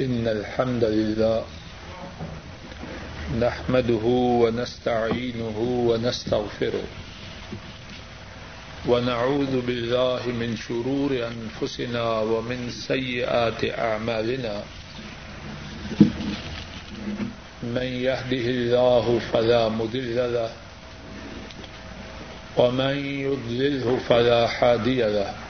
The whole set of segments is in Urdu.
إن الحمد لله نحمده ونستعينه ونستغفره ونعوذ بالله من شرور أنفسنا ومن سيئات أعمالنا من يهده الله فلا مضل له ومن يضلله فلا هادي له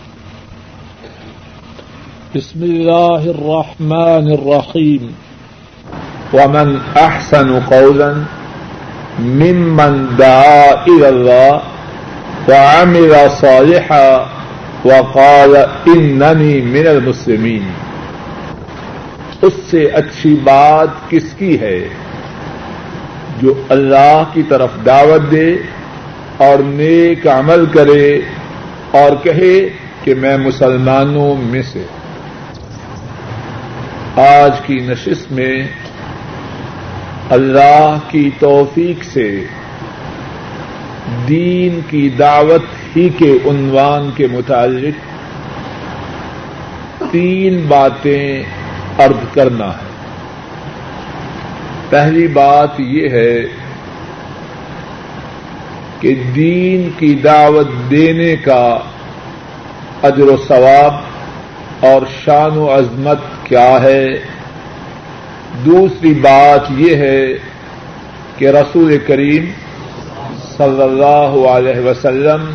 بسم الله الرحمن الرحيم. ومن أحسن قولا ممن دعا إلى الله وعمل صالحا وقال إنني من المسلمين. اس سے اچھی بات کس کی ہے؟ جو اللہ کی طرف دعوت دے اور نیک عمل کرے اور کہے کہ میں مسلمانوں میں سے آج کی نشست میں اللہ کی توفیق سے دین کی دعوت ہی کے عنوان کے متعلق تین باتیں ارد کرنا ہے۔ پہلی بات یہ ہے کہ دین کی دعوت دینے کا اجر و ثواب اور شان و عظمت کیا ہے؟ دوسری بات یہ ہے کہ رسول کریم صلی اللہ علیہ وسلم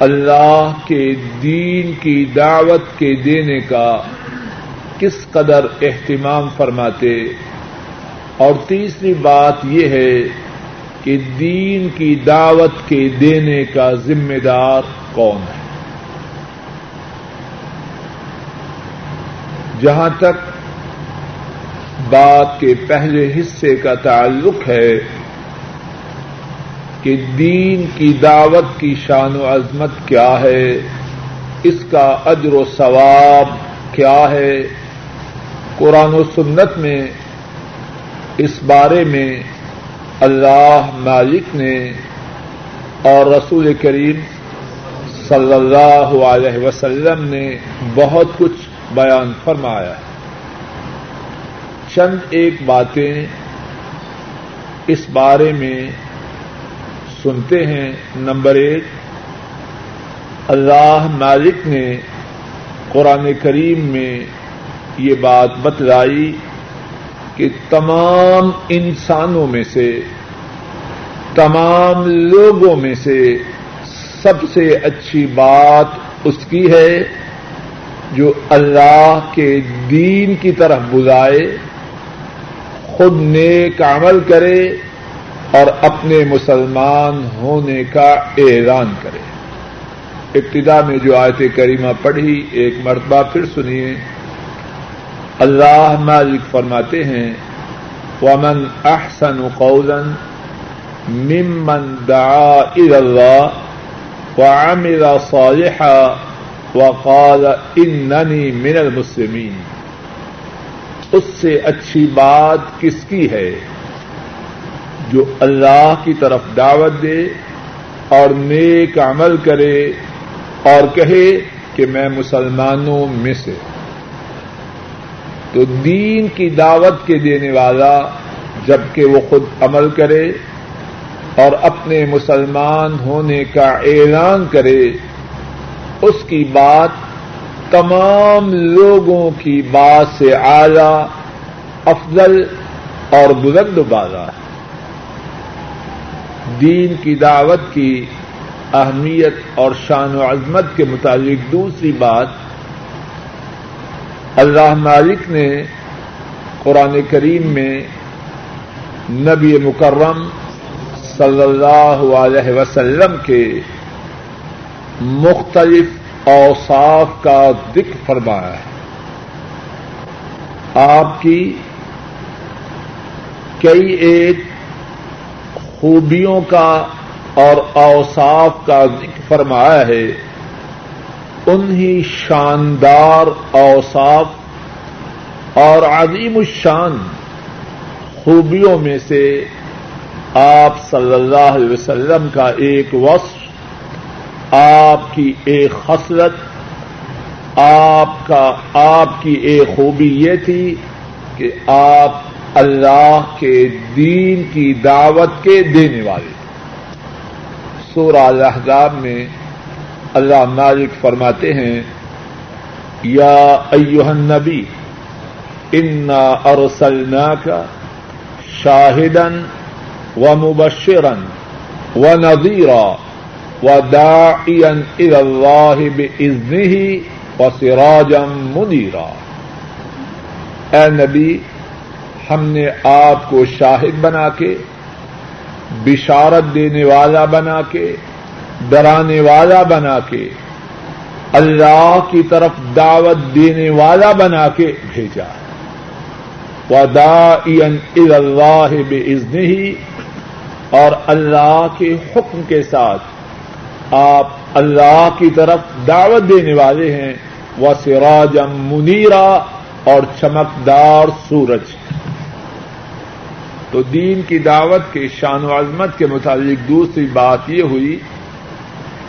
اللہ کے دین کی دعوت کے دینے کا کس قدر اہتمام فرماتے؟ اور تیسری بات یہ ہے کہ دین کی دعوت کے دینے کا ذمہ دار کون ہے؟ جہاں تک بات کے پہلے حصے کا تعلق ہے کہ دین کی دعوت کی شان و عظمت کیا ہے، اس کا اجر و ثواب کیا ہے۔ قرآن و سنت میں اس بارے میں اللہ مالک نے اور رسول کریم صلی اللہ علیہ وسلم نے بہت کچھ بیان فرمایا ہے۔ چند ایک باتیں اس بارے میں سنتے ہیں۔ نمبر ایک، اللہ مالک نے قرآن کریم میں یہ بات بتلائی کہ تمام انسانوں میں سے، تمام لوگوں میں سے سب سے اچھی بات اس کی ہے۔ جو اللہ کے دین کی طرف بلائے، خود نیک عمل کرے اور اپنے مسلمان ہونے کا اعلان کرے۔ ابتدا میں جو آیت کریمہ پڑھی، ایک مرتبہ پھر سنیے۔ اللہ مالک فرماتے ہیں، ومن احسن قولا ممن دعا الى اللہ وعمل صالحا وقال اننی من المسلمین۔ اس سے اچھی بات کس کی ہے؟ جو اللہ کی طرف دعوت دے اور نیک عمل کرے اور کہے کہ میں مسلمانوں میں سے۔ تو دین کی دعوت کے دینے والا جبکہ وہ خود عمل کرے اور اپنے مسلمان ہونے کا اعلان کرے اس کی بات تمام لوگوں کی بات سے اعلی افضل اور بلند بالا۔ ہے دین کی دعوت کی اہمیت اور شان و عظمت کے متعلق دوسری بات، اللہ مالک نے قرآن کریم میں نبی مکرم صلی اللہ علیہ وسلم کے مختلف اوصاف کا ذکر فرمایا ہے۔ آپ کی کئی ایک خوبیوں کا اور اوصاف کا ذکر فرمایا ہے، انہی شاندار اوصاف اور عظیم الشان خوبیوں میں سے آپ صلی اللہ علیہ وسلم کا ایک وصف آپ کی ایک خصلت، آپ کا، آپ کی ایک خوبی یہ تھی کہ آپ اللہ کے دین کی دعوت کے دینے والے سورہ الحضاب میں اللہ مالک فرماتے ہیں، یا ایوہ النبی، انا ارسلناک شاہدن و مبشرن و نذیرا و داعیا الى اللہ بإذنه و سراجا منیرا اے نبی، ہم نے آپ کو شاہد بنا کے، بشارت دینے والا بنا کے، ڈرانے والا بنا کے، اللہ کی طرف دعوت دینے والا بنا کے بھیجا۔ ودا اللہ بزن ہی اور اللہ کے حکم کے ساتھ آپ اللہ کی طرف دعوت دینے والے ہیں۔ وہ سراجم منیرا اور چمکدار سورج۔ تو دین کی دعوت کے شان و عظمت کے متعلق دوسری بات یہ ہوئی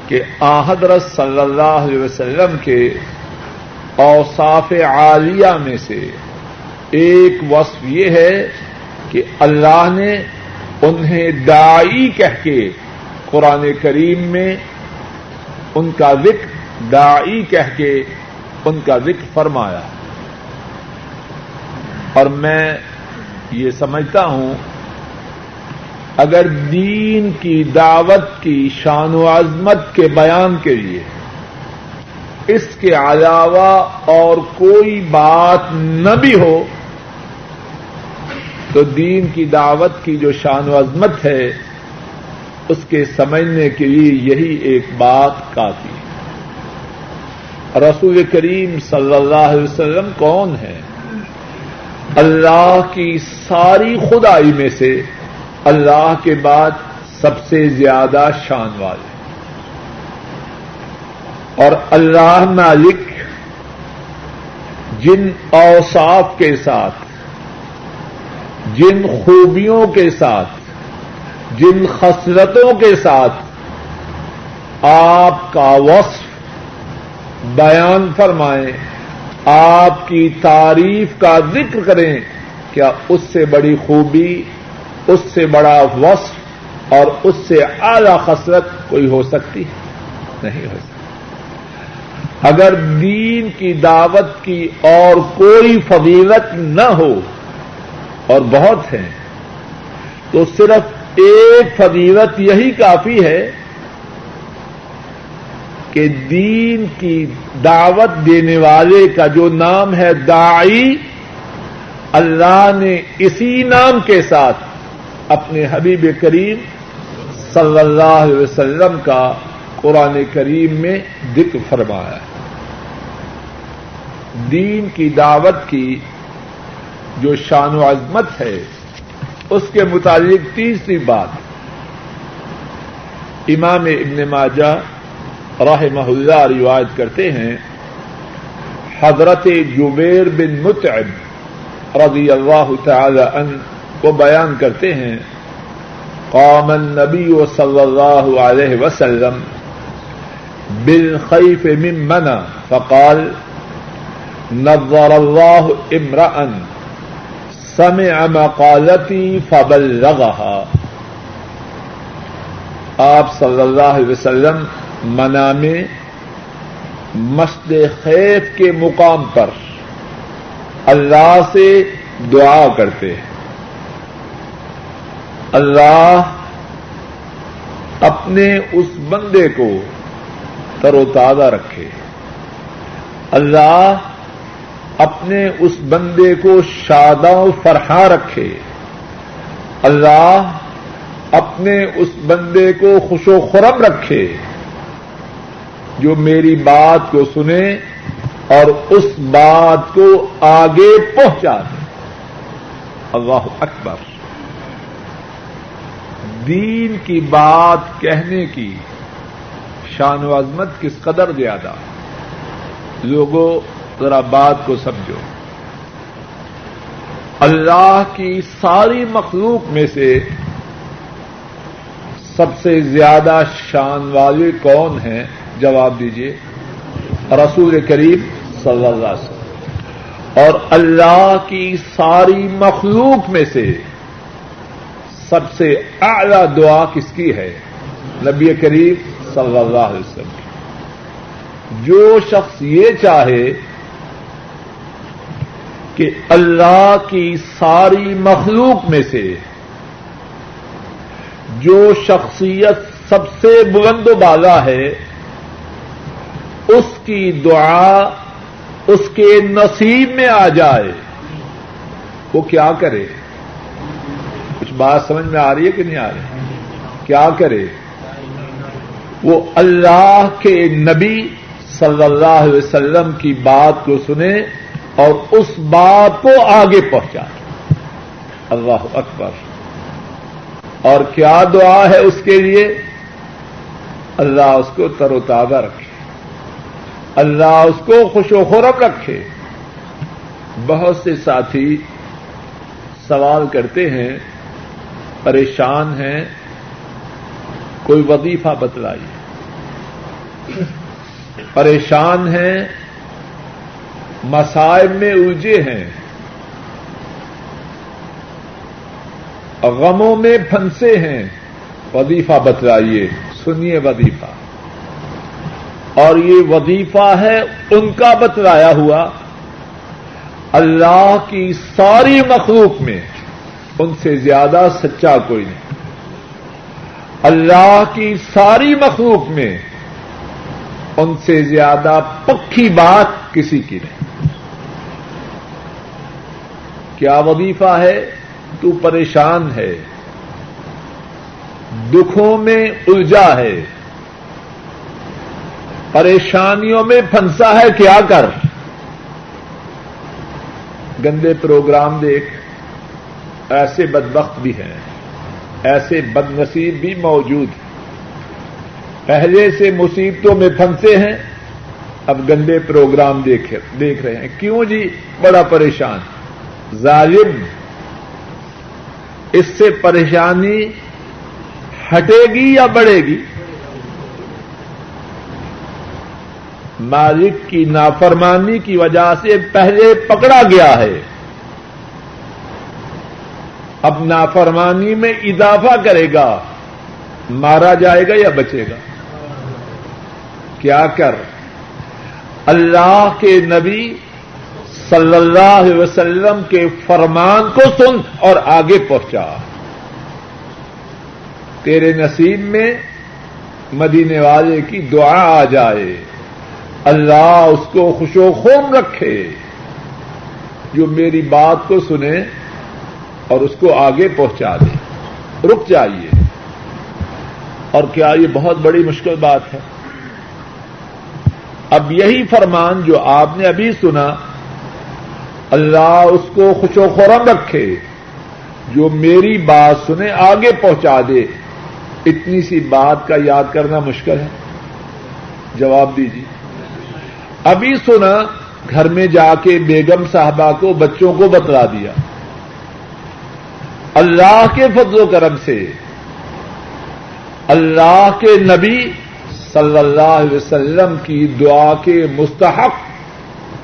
کہ آحدرت صلی اللہ علیہ وسلم کے اوصاف عالیہ میں سے ایک وصف یہ ہے کہ اللہ نے انہیں دائی کہہ کے قرآن کریم میں ان کا ذکر دائی کہہ کے ان کا ذکر فرمایا اور میں یہ سمجھتا ہوں، اگر دین کی دعوت کی شان و عظمت کے بیان کے لیے اس کے علاوہ اور کوئی بات نہ بھی ہو، تو دین کی دعوت کی جو شان و عظمت ہے اس کے سمجھنے کے لیے یہی ایک بات کافی ہے۔ رسول کریم صلی اللہ علیہ وسلم کون ہے اللہ کی ساری خدائی میں سے اللہ کے بعد سب سے زیادہ شان والے۔ اور اللہ مالک جن اوصاف کے ساتھ، جن خوبیوں کے ساتھ جن خصلتوں کے ساتھ آپ کا وصف بیان فرمائیں، آپ کی تعریف کا ذکر کریں، کیا اس سے بڑی خوبی، اس سے بڑا وصف اور اس سے اعلی خسرت کوئی ہو سکتی؟ نہیں ہو سکتی۔ اگر دین کی دعوت کی اور کوئی فضیلت نہ ہو، اور بہت ہیں، تو صرف ایک فضیلت یہی کافی ہے کہ دین کی دعوت دینے والے کا جو نام ہے دائی اللہ نے اسی نام کے ساتھ اپنے حبیب کریم صلی اللہ علیہ وسلم کا قرآن کریم میں ذکر فرمایا ہے۔ دین کی دعوت کی جو شان و عظمت ہے اس کے متعلق تیسری بات امام ابن ماجہ راہ اللہ روایت کرتے ہیں، حضرت جبیر بن متعب رضی اللہ تعالی عنہ کو بیان کرتے ہیں، قام النبی صلی اللہ علیہ وسلم بالخیف من منع، فقال، نظر اللہ امرأ سمع مقالتی فبلغها آپ صلی اللہ علیہ وسلم منا میں مسجد خیف کے مقام پر اللہ سے دعا کرتے ہیں۔ اللہ اپنے اس بندے کو تر و تازہ رکھے۔ اللہ اپنے اس بندے کو شادہ و فرحا رکھے۔ اللہ اپنے اس بندے کو خوش و خرم رکھے۔ جو میری بات کو سنے اور اس بات کو آگے پہنچا دے اللہ اکبر۔ دین کی بات کہنے کی شان و عظمت کس قدر زیادہ۔ لوگوں ذرا بات کو سمجھو۔ اللہ کی ساری مخلوق میں سے سب سے زیادہ شان والے کون ہیں؟ جواب دیجیے رسول کریم صلی اللہ علیہ وسلم۔ اور اللہ کی ساری مخلوق میں سے سب سے اعلی دعا کس کی ہے؟ نبی کریم صلی اللہ علیہ وسلم کی۔ جو شخص یہ چاہے کہ اللہ کی ساری مخلوق میں سے جو شخصیت سب سے بلند و بالا ہے، اس کی دعا اس کے نصیب میں آ جائے۔ وہ کیا کرے؟ کچھ بات سمجھ میں آ رہی ہے کہ نہیں آ رہی؟ کیا کرے؟ وہ اللہ کے نبی صلی اللہ علیہ وسلم کی بات کو سنے۔ اور اس بات کو آگے پہنچائے اللہ اکبر۔ اور کیا دعا ہے اس کے لیے؟ اللہ اس کو تر و تازہ رکھے۔ اللہ اس کو خوش و خورم رکھے۔ بہت سے ساتھی سوال کرتے ہیں، پریشان ہیں، کوئی وظیفہ بتلائیے۔ پریشان ہیں مسائب میں الجھے ہیں۔ غموں میں پھنسے ہیں۔ وظیفہ بتلائیے، سنیے وظیفہ۔ اور یہ وظیفہ ہے ان کا بتلایا ہوا۔ اللہ کی ساری مخلوق میں ان سے زیادہ سچا کوئی نہیں۔ اللہ کی ساری مخلوق میں ان سے زیادہ پکی بات کسی کی نہیں۔ کیا وظیفہ ہے؟ تو پریشان ہے۔ دکھوں میں الجھا ہے۔ پریشانیوں میں پھنسا ہے، کیا کر؟ گندے پروگرام دیکھ، ایسے بدبخت بھی ہیں۔ ایسے بد نصیب بھی موجود ہیں۔ پہلے سے مصیبتوں میں پھنسے ہیں۔ اب گندے پروگرام دیکھ رہے ہیں۔ کیوں جی؟ بڑا پریشان۔ ظالم۔ اس سے پریشانی ہٹے گی یا بڑھے گی؟ مالک کی نافرمانی کی وجہ سے پہلے پکڑا گیا ہے۔ اب نافرمانی میں اضافہ کرے گا۔ مارا جائے گا یا بچے گا؟ کیا کر؟ اللہ کے نبی صلی اللہ علیہ وسلم کے فرمان کو سن اور آگے پہنچا۔ تیرے نصیب میں مدینے والے کی دعا آ جائے۔ اللہ اس کو خوش و خوم رکھے۔ جو میری بات کو سنے اور اس کو آگے پہنچا دے۔ رک جائیے۔ اور کیا یہ بہت بڑی مشکل بات ہے؟ اب یہی فرمان جو آپ نے ابھی سنا، اللہ اس کو خوش و خورم رکھے، جو میری بات سنے آگے پہنچا دے۔ اتنی سی بات کا یاد کرنا مشکل ہے۔ جواب دیجیے۔ ابھی سنا، گھر میں جا کے بیگم صاحبہ کو بچوں کو بتلا دیا۔ اللہ کے فضل و کرم سے، اللہ کے نبی صلی اللہ علیہ وسلم کی دعا کے مستحق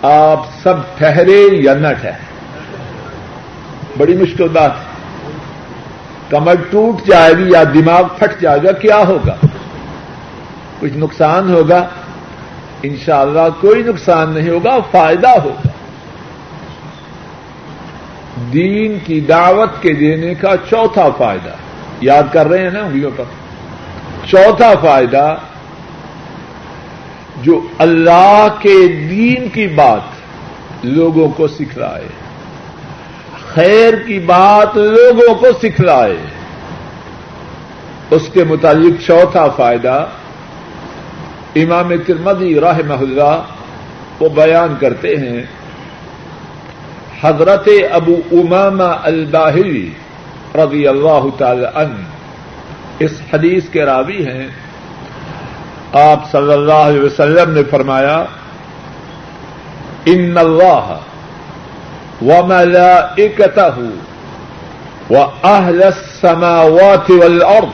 آپ سب ٹھہرے یا نہ ٹھہرے؟ بڑی مشکل بات ہے۔ کمر ٹوٹ جائے گی یا دماغ پھٹ جائے گا، کیا ہوگا؟ کچھ نقصان ہوگا؟ انشاءاللہ کوئی نقصان نہیں ہوگا، فائدہ ہوگا۔ دین کی دعوت کے دینے کا چوتھا فائدہ، یاد کر رہے ہیں نا انگلیوں پر؟ چوتھا فائدہ جو اللہ کے دین کی بات لوگوں کو سکھلائے، خیر کی بات لوگوں کو سکھلائے، اس کے متعلق چوتھا فائدہ امام ترمدی رحمہ اللہ وہ بیان کرتے ہیں، حضرت ابو امامہ الباہری رضی اللہ تعالی عنہ اس حدیث کے راوی ہیں۔ آپ صلی اللہ علیہ وسلم نے فرمایا، ان اللہ و ملا اکتا و اہل السماوات والارض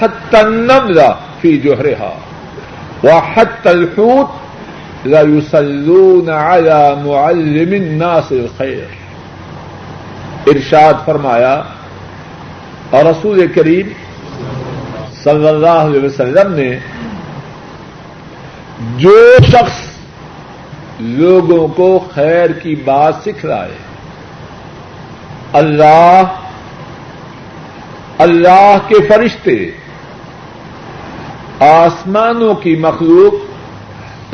حتى النملة في جهرها وحتى الحوت لا يصلون على معلم الناس الخير ارشاد فرمایا، اور رسول کریم صلی اللہ علیہ وسلم نے جو شخص لوگوں کو خیر کی بات سکھلائے اللہ اللہ کے فرشتے، آسمانوں کی مخلوق،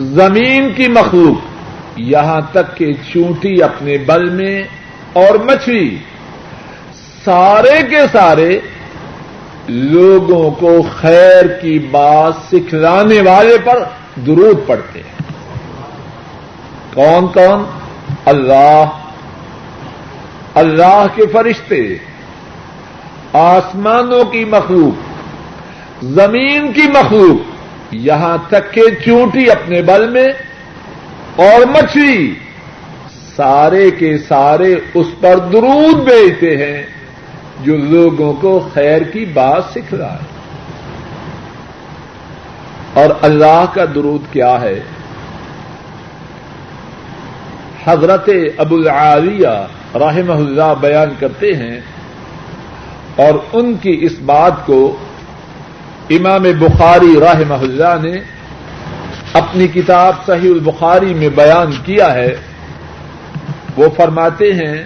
زمین کی مخلوق، یہاں تک کہ چونٹی اپنے بل میں اور مچھلی، سارے کے سارے لوگوں کو خیر کی بات سکھلانے والے پر درود پڑتے ہیں۔ کون کون؟ اللہ۔ اللہ کے فرشتے۔ آسمانوں کی مخلوق۔ زمین کی مخلوق۔ یہاں تک کہ چونٹی اپنے بل میں اور مچھلی۔ سارے کے سارے اس پر درود بیچتے ہیں۔ جو لوگوں کو خیر کی بات سکھ رہا ہے۔ اور اللہ کا درود کیا ہے؟ حضرت ابو العالیہ رحمہ اللہ بیان کرتے ہیں اور ان کی اس بات کو امام بخاری رحمہ اللہ نے اپنی کتاب صحیح البخاری میں بیان کیا ہے۔ وہ فرماتے ہیں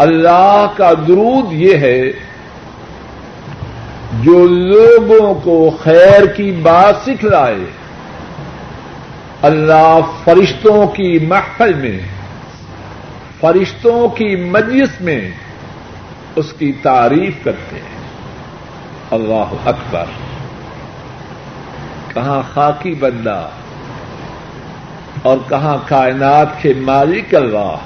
اللہ کا درود یہ ہے جو لوگوں کو خیر کی بات سکھلائے، اللہ فرشتوں کی محفل میں، فرشتوں کی مجلس میں اس کی تعریف کرتے ہیں۔ اللہ اکبر۔ کہاں خاکی بندہ اور کہاں کائنات کے مالک اللہ۔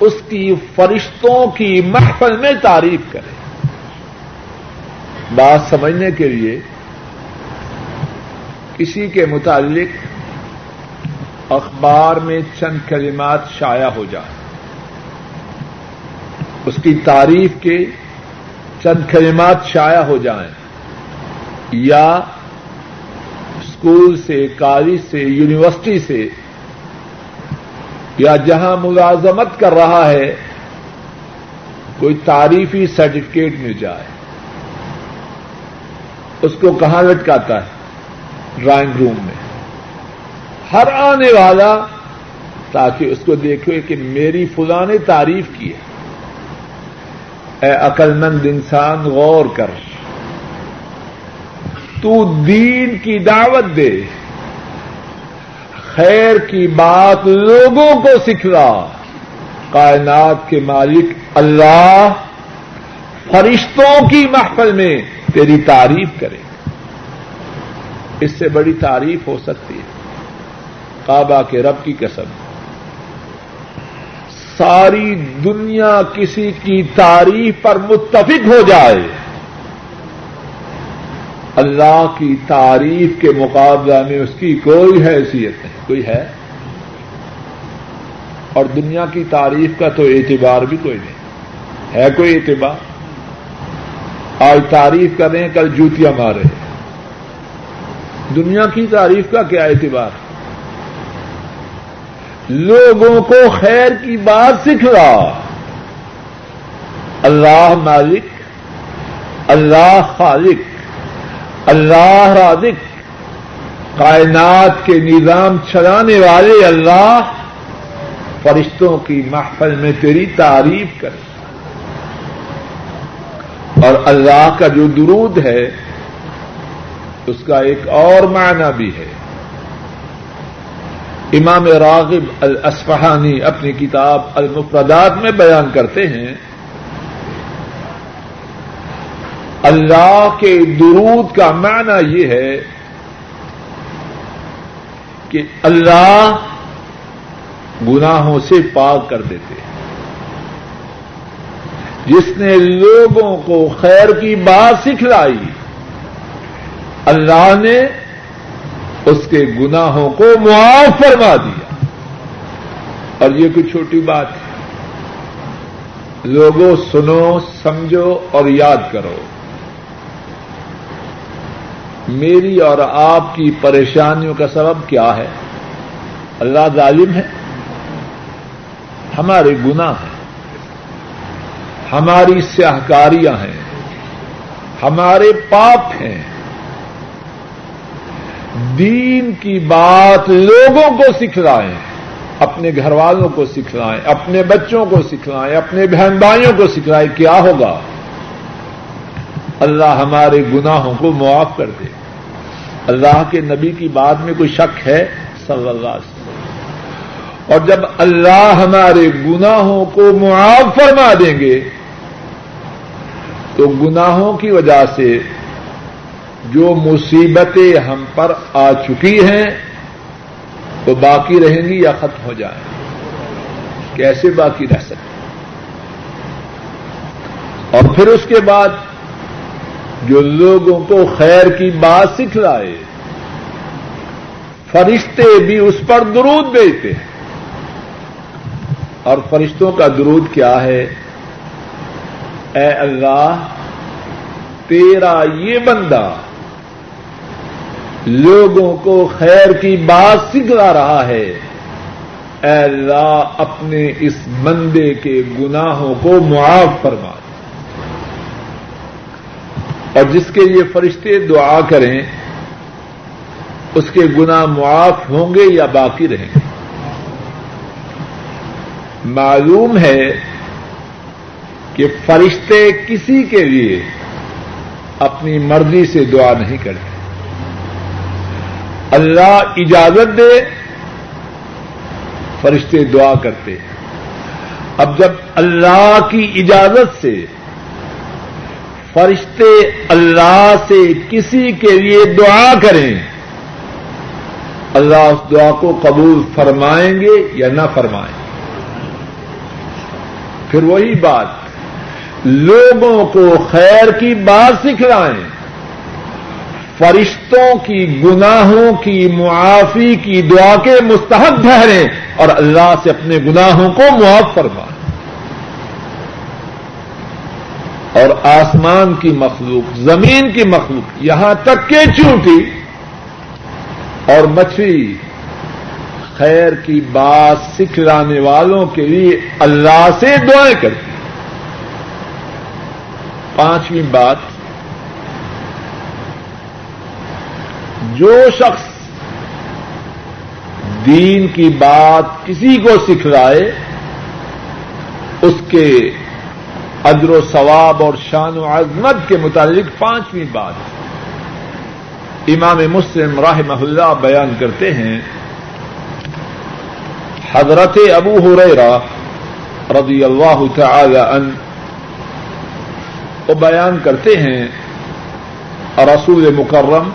اس کی فرشتوں کی محفل میں تعریف کرے۔ بات سمجھنے کے لیے کسی کے متعلق اخبار میں چند کلمات شائع ہو جائے۔ اس کی تعریف کے چند کلمات شائع ہو جائیں۔ یا اسکول سے، کالج سے، یونیورسٹی سے یا جہاں ملازمت کر رہا ہے، کوئی تعریفی سرٹیفکیٹ مل جائے۔ اس کو کہاں لٹکاتا ہے؟ ڈرائنگ روم میں۔ ہر آنے والا، تاکہ اس کو دیکھے کہ میری فلاں نے تعریف کی ہے۔ اے عقل مند انسان، غور کر۔ تو دین کی دعوت دے۔ خیر کی بات لوگوں کو سکھلا۔ کائنات کے مالک اللہ فرشتوں کی محفل میں تیری تعریف کرے۔ اس سے بڑی تعریف ہو سکتی ہے۔ کعبہ کے رب کی قسم۔ ساری دنیا کسی کی تعریف پر متفق ہو جائے۔ اللہ کی تعریف کے مقابلہ میں اس کی کوئی حیثیت نہیں، کوئی ہے۔ اور دنیا کی تعریف کا تو اعتبار بھی کوئی نہیں۔ ہے کوئی اعتبار؟ آج تعریف کر رہے ہیں، کل جوتیاں مار رہے ہیں۔ دنیا کی تعریف کا کیا اعتبار؟ لوگوں کو خیر کی بات سکھ رہا اللہ مالک، اللہ خالق اللہ رازق، کائنات کے نظام چلانے والے اللہ، فرشتوں کی محفل میں تیری تعریف کرے۔ اور اللہ کا جو درود ہے، اس کا ایک اور معنی بھی ہے۔ امام راغب الاسفہانی اپنی کتاب المفردات میں بیان کرتے ہیں اللہ کے درود کا معنی یہ ہے کہ اللہ گناہوں سے پاک کر دیتے ہیں۔ جس نے لوگوں کو خیر کی بات سکھلائی، اللہ نے اس کے گناہوں کو معاف فرما دیا۔ اور یہ کوئی چھوٹی بات ہے۔ لوگوں، سنو، سمجھو اور یاد کرو۔ میری اور آپ کی پریشانیوں کا سبب کیا ہے؟ اللہ ظالم ہے۔ ہمارے گناہ ہیں۔ ہماری سیاہکاریاں ہیں۔ ہمارے پاپ ہیں۔ دین کی بات لوگوں کو سکھلائیں، اپنے گھر والوں کو سکھلائیں، اپنے بچوں کو سکھلائیں، اپنے بہن بھائیوں کو سکھلائیں، کیا ہوگا؟ اللہ ہمارے گناہوں کو معاف کر دے۔ اللہ کے نبی کی بات میں کوئی شک ہے؟ صلی اللہ علیہ وسلم۔ اور جب اللہ ہمارے گناہوں کو معاف فرما دیں گے، تو گناہوں کی وجہ سے جو مصیبتیں ہم پر آ چکی ہیں، وہ باقی رہیں گی یا ختم ہو جائیں کیسے باقی رہ سکتے اور پھر اس کے بعد جو لوگوں کو خیر کی بات سکھلائے۔ فرشتے بھی اس پر درود بھیجتے ہیں۔ اور فرشتوں کا درود کیا ہے؟ اے اللہ، تیرا یہ بندہ لوگوں کو خیر کی بات سکھلا رہا ہے۔ اے اللہ، اپنے اس بندے کے گناہوں کو معاف فرما۔ اور جس کے لیے فرشتے دعا کریں، اس کے گناہ معاف ہوں گے یا باقی رہیں گے؟ معلوم ہے کہ فرشتے کسی کے لیے اپنی مرضی سے دعا نہیں کرتے۔ اللہ اجازت دے، فرشتے دعا کرتے۔ ہیں اب جب اللہ کی اجازت سے فرشتے اللہ سے کسی کے لیے دعا کریں۔ اللہ اس دعا کو قبول فرمائیں گے یا نہ فرمائیں۔ پھر وہی بات، لوگوں کو خیر کی بات سکھلائیں۔ فرشتوں کی گناہوں کی معافی کی دعا کے مستحق ٹھہریں اور اللہ سے اپنے گناہوں کو معاف فرمائیں۔ اور آسمان کی مخلوق، زمین کی مخلوق، یہاں تک کہ چونٹی اور مچھلی خیر کی بات سکھلانے والوں کے لیے اللہ سے دعائیں کرتی پانچویں بات، جو شخص دین کی بات کسی کو سکھلائے، اس کے ادر و ثواب اور شان و عظمت کے متعلق پانچویں بات امام مسلم راہ اللہ بیان کرتے ہیں، حضرت ابو ہریرا رضی اللہ تعالی عنہ وہ بیان کرتے ہیں، رسول مکرم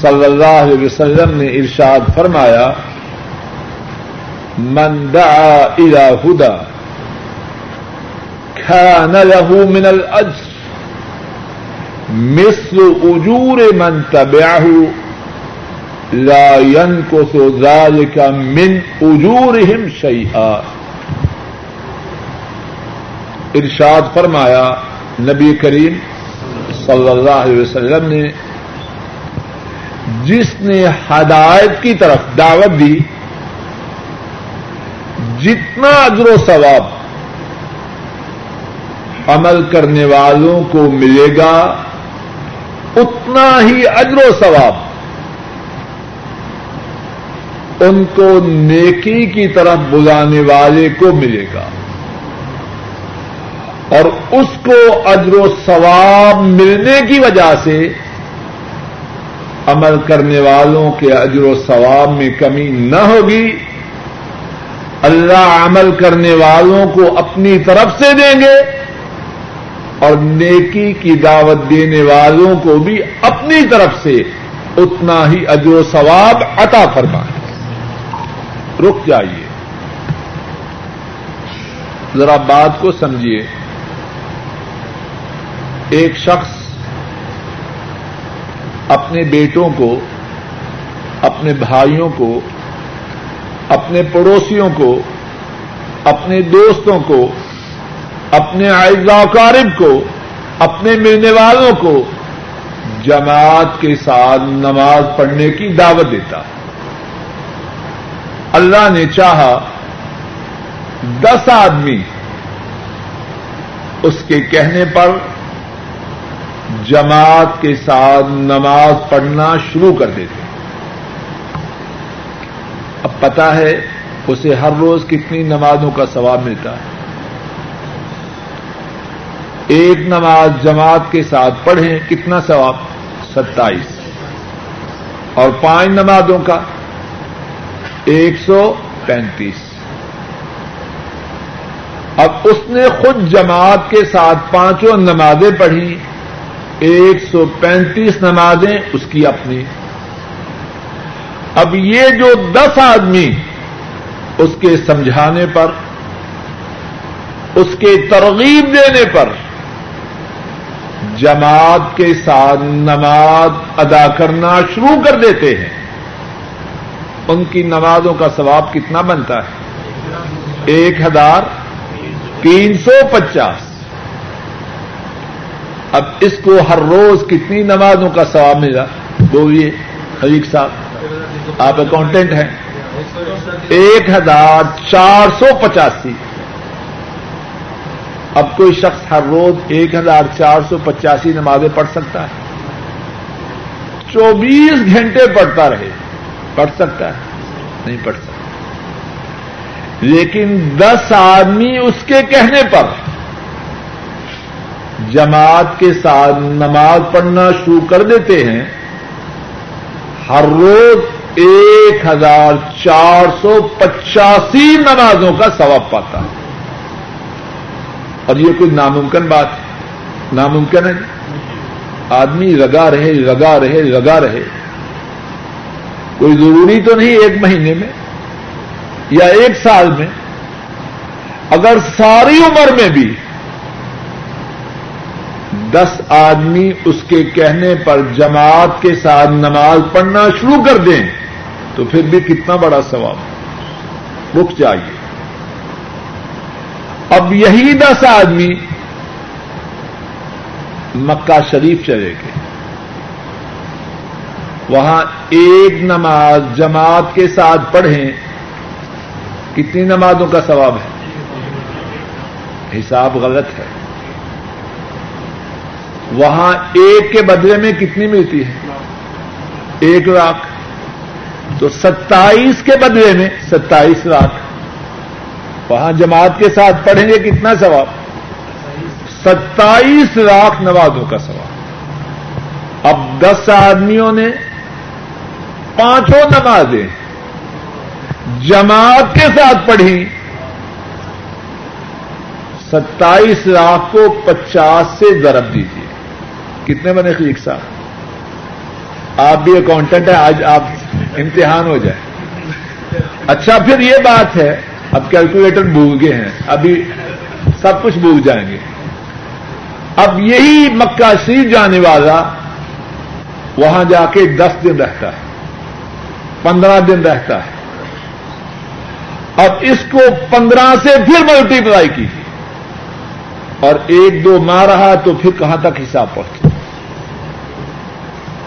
صلی اللہ علیہ وسلم نے ارشاد فرمایا، من دعا الى هدى كان له من الاجر مصر اجور من تبعہ لا ينقص ذلك من اجورهم شيئا ارشاد فرمایا نبی کریم صلی اللہ علیہ وسلم نے جس نے ہدایت کی طرف دعوت دی، جتنا اجر و ثواب عمل کرنے والوں کو ملے گا اتنا ہی اجر و ثواب۔ ان کو نیکی کی طرف بلانے والے کو ملے گا۔ اور اس کو اجر و ثواب ملنے کی وجہ سے عمل کرنے والوں کے اجر و ثواب میں کمی نہ ہوگی۔ اللہ عمل کرنے والوں کو اپنی طرف سے دیں گے۔ اور نیکی کی دعوت دینے والوں کو بھی اپنی طرف سے اتنا ہی اجر و ثواب عطا فرمائیں رک جائیے۔ ذرا بات کو سمجھیے۔ ایک شخص اپنے بیٹوں کو، اپنے بھائیوں کو، اپنے پڑوسیوں کو، اپنے دوستوں کو اپنے اقارب کو، اپنے ملنے والوں کو جماعت کے ساتھ نماز پڑھنے کی دعوت دیتا۔ اللہ نے چاہا دس آدمی اس کے کہنے پر جماعت کے ساتھ نماز پڑھنا شروع کر دیتے۔ اب پتا ہے اسے ہر روز کتنی نمازوں کا ثواب ملتا ہے۔ ایک نماز جماعت کے ساتھ پڑھیں، کتنا ثواب؟ ستائیس. اور پانچ نمازوں کا ایک سو پینتیس. اب اس نے خود جماعت کے ساتھ پانچوں نمازیں پڑھی ایک سو پینتیس نمازیں اس کی اپنی. اب یہ جو دس آدمی اس کے سمجھانے پر، اس کے ترغیب دینے پر جماعت کے ساتھ نماز ادا کرنا شروع کر دیتے ہیں۔ ان کی نمازوں کا ثواب کتنا بنتا ہے؟ ایک ہزار تین سو پچاس۔ اب اس کو ہر روز کتنی نمازوں کا ثواب ملا؟ بولیے حریق صاحب، آپ اکاؤنٹنٹ ہیں۔ ایک ہزار چار سو پچاسی۔ اب کوئی شخص ہر روز ایک ہزار چار سو پچاسی نمازیں پڑھ سکتا ہے۔ چوبیس گھنٹے پڑھتا رہے۔ پڑھ سکتا ہے۔ نہیں پڑھ سکتا۔ لیکن دس آدمی اس کے کہنے پر جماعت کے ساتھ نماز پڑھنا شروع کر دیتے ہیں۔ ہر روز ایک ہزار چار سو پچاسی نمازوں کا ثواب پاتا ہے۔ اور یہ کوئی ناممکن بات ہے؟ ناممکن ہے۔ آدمی لگا رہے لگا رہے لگا رہے۔ کوئی ضروری تو نہیں ایک مہینے میں یا ایک سال میں؟ اگر ساری عمر میں بھی دس آدمی اس کے کہنے پر جماعت کے ساتھ نماز پڑھنا شروع کر دیں تو پھر بھی کتنا بڑا سواب رک جائیے اب یہی دس آدمی مکہ شریف چلے گئے۔ وہاں ایک نماز جماعت کے ساتھ پڑھیں، کتنی نمازوں کا ثواب ہے؟ حساب غلط ہے۔ وہاں ایک کے بدلے میں کتنی ملتی ہے؟ ایک لاکھ۔ تو ستائیس کے بدلے میں ستائیس لاکھ۔ وہاں جماعت کے ساتھ پڑھیں گے کتنا ثواب؟ ستائیس لاکھ نوازوں کا ثواب۔ اب دس آدمیوں نے پانچوں نمازیں جماعت کے ساتھ پڑھی۔ ستائیس لاکھ کو پچاس سے ضرب دیجیے کتنے بنے خلیق صاحب آپ بھی اکاؤنٹنٹ ہیں، آج آپ امتحان ہو جائے اچھا پھر یہ بات ہے اب کیلکولیٹر بھول گئے ہیں، ابھی سب کچھ بھول جائیں گے۔ اب یہی مکہ شریف جانے والا وہاں جا کے دس دن رہتا ہے، پندرہ دن رہتا ہے۔ اب اس کو پندرہ سے پھر ملٹی پلائی کی اور ایک دو ماہ رہا تو پھر کہاں تک حساب پہنچا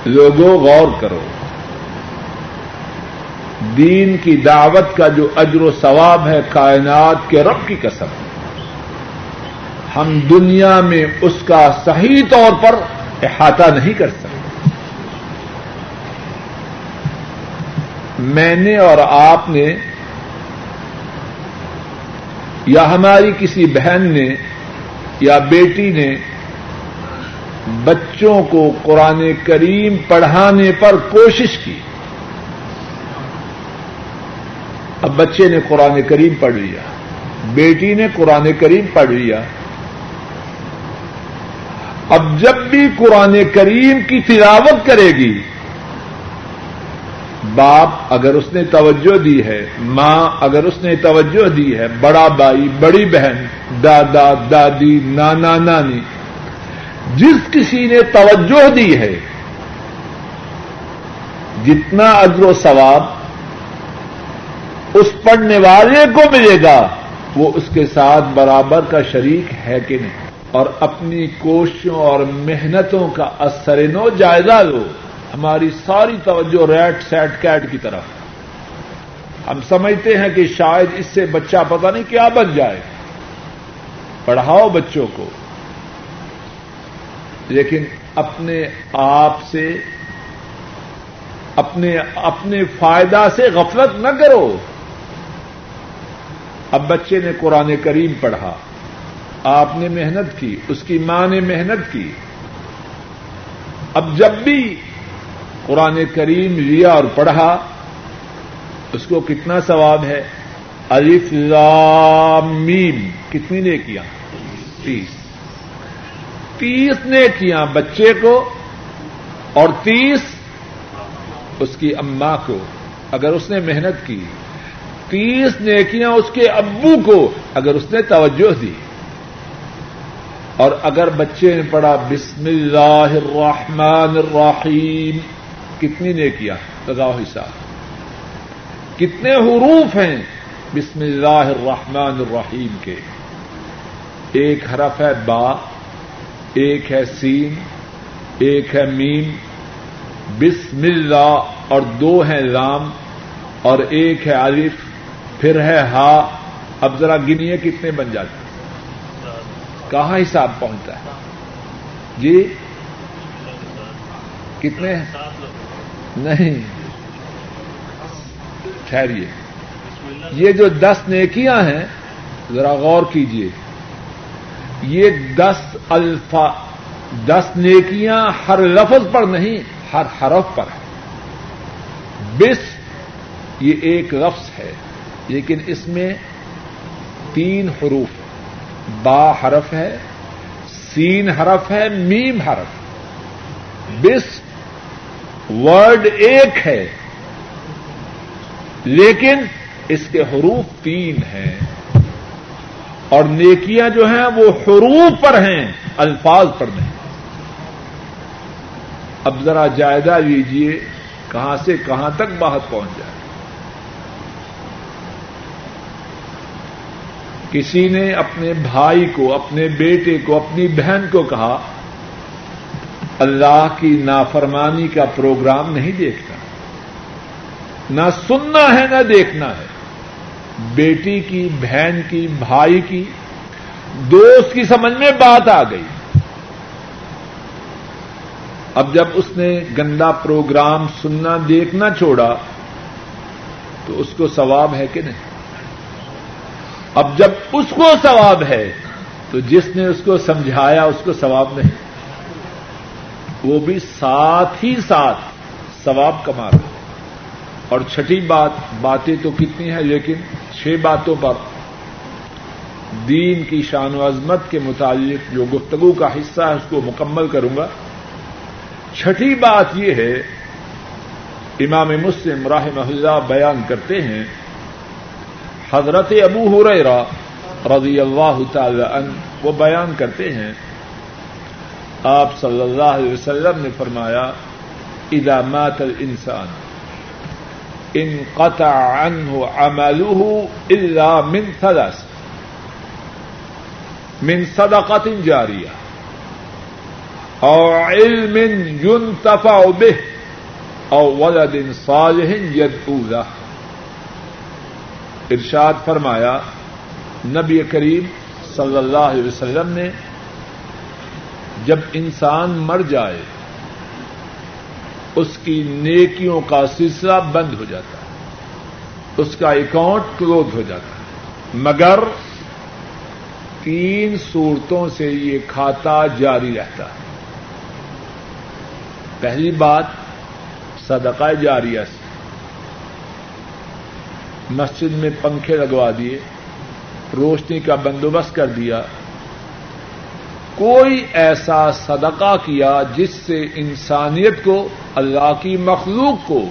لوگوں، غور کرو۔ دین کی دعوت کا جو اجر و ثواب ہے کائنات کے رب کی قسم۔ ہم دنیا میں اس کا صحیح طور پر احاطہ نہیں کر سکتے۔ میں نے اور آپ نے یا ہماری کسی بہن نے یا بیٹی نے بچوں کو قرآن کریم پڑھانے پر کوشش کی۔ اب بچے نے قرآن کریم پڑھ لیا، بیٹی نے قرآن کریم پڑھ لیا۔ اب جب بھی قرآن کریم کی تلاوت کرے گی، باپ اگر اس نے توجہ دی ہے، ماں اگر اس نے توجہ دی ہے، بڑا بھائی، بڑی بہن، دادا، دادی، نانا، نانی، جس کسی نے توجہ دی ہے، جتنا اجر و ثواب اس پڑھنے والے کو ملے گا۔ وہ اس کے ساتھ برابر کا شریک ہے کہ نہیں؟ اور اپنی کوششوں اور محنتوں کا اثر نو جائزہ لو ہماری ساری توجہ ریٹ سیٹ کیٹ کی طرف۔ ہم سمجھتے ہیں کہ شاید اس سے بچہ پتہ نہیں کیا بن جائے۔ پڑھاؤ بچوں کو۔ لیکن اپنے آپ سے، اپنے اپنے فائدہ سے غفلت نہ کرو۔ اب بچے نے قرآن کریم پڑھا، آپ نے محنت کی، اس کی ماں نے محنت کی۔ اب جب بھی قرآن کریم لیا اور پڑھا، اس کو کتنا ثواب ہے؟ الف میم۔ کتنی نے کیا تیس۔ تیس نے کیا بچے کو اور تیس اس کی اما کو۔ اگر اس نے محنت کی تیس نیکیاں اس کے ابو کو اگر اس نے توجہ دی۔ اور اگر بچے نے پڑھا بسم اللہ الرحمن الرحیم، کتنی نے کیا لگاؤ حساب کتنے حروف ہیں بسم اللہ الرحمن الرحیم کے۔ ایک حرف ہے با، ایک ہے سین، ایک ہے میم۔ بسم اللہ اور دو ہیں لام اور ایک ہے الف۔ پھر ہے ہا، اب ذرا گنیے کتنے بن جاتے کہاں حساب پہنچتا ہے؟ جی؟ کتنے؟ نہیں۔ ٹھہریے۔ یہ جو دس نیکیاں ہیں، ذرا غور کیجیے یہ دس الفا، دس نیکیاں ہر لفظ پر نہیں، ہر حرف پر ہے بس یہ ایک لفظ ہے۔ لیکن اس میں تین حروف با حرف ہے، سین حرف ہے، میم حرف۔ بس ورڈ ایک ہے۔ لیکن اس کے حروف تین ہیں۔ اور نیکیاں جو ہیں وہ حروف پر ہیں، الفاظ پر نہیں۔ اب ذرا جائزہ لیجیے کہاں سے کہاں تک بات پہنچ جائے۔ کسی نے اپنے بھائی کو، اپنے بیٹے کو، اپنی بہن کو کہا، اللہ کی نافرمانی کا پروگرام نہیں دیکھتا۔ نہ سننا ہے، نہ دیکھنا ہے۔ بیٹی کی، بہن کی، بھائی کی، دوست کی سمجھ میں بات آ گئی۔ اب جب اس نے گندا پروگرام سننا، دیکھنا چھوڑا، تو اس کو ثواب ہے کہ نہیں؟ اب جب اس کو ثواب ہے، تو جس نے اس کو سمجھایا، اس کو ثواب نہیں۔ وہ بھی ساتھ ہی ساتھ ثواب کما رہا اور چھٹی بات، باتیں تو کتنی ہیں، لیکن چھ باتوں پر دین کی شان و عظمت کے متعلق جو گفتگو کا حصہ ہے، اس کو مکمل کروں گا۔ چھٹی بات یہ ہے، امام مسلم راہ محلہ بیان کرتے ہیں حضرت ابو ہریرا رضی اللہ تعالی عنہ وہ بیان کرتے ہیں، آپ صلی اللہ علیہ وسلم نے فرمایا، اذا مات الانسان، ان قطع عنه عمله الا من ثلاث، من صدقة جارية او علم ينتفع به، او ولد صالح يدعو له. ارشاد فرمایا، نبی کریم صلی اللہ علیہ وسلم نے جب انسان مر جائے، اس کی نیکیوں کا سلسلہ بند ہو جاتا ہے، اس کا اکاؤنٹ کلوز ہو جاتا ہے۔ مگر تین صورتوں سے یہ کھاتا جاری رہتا ہے۔ پہلی بات، صدقہ جاریہ سے۔ مسجد میں پنکھے لگوا دیے، روشنی کا بندوبست کر دیا۔ کوئی ایسا صدقہ کیا جس سے انسانیت کو، اللہ کی مخلوق کو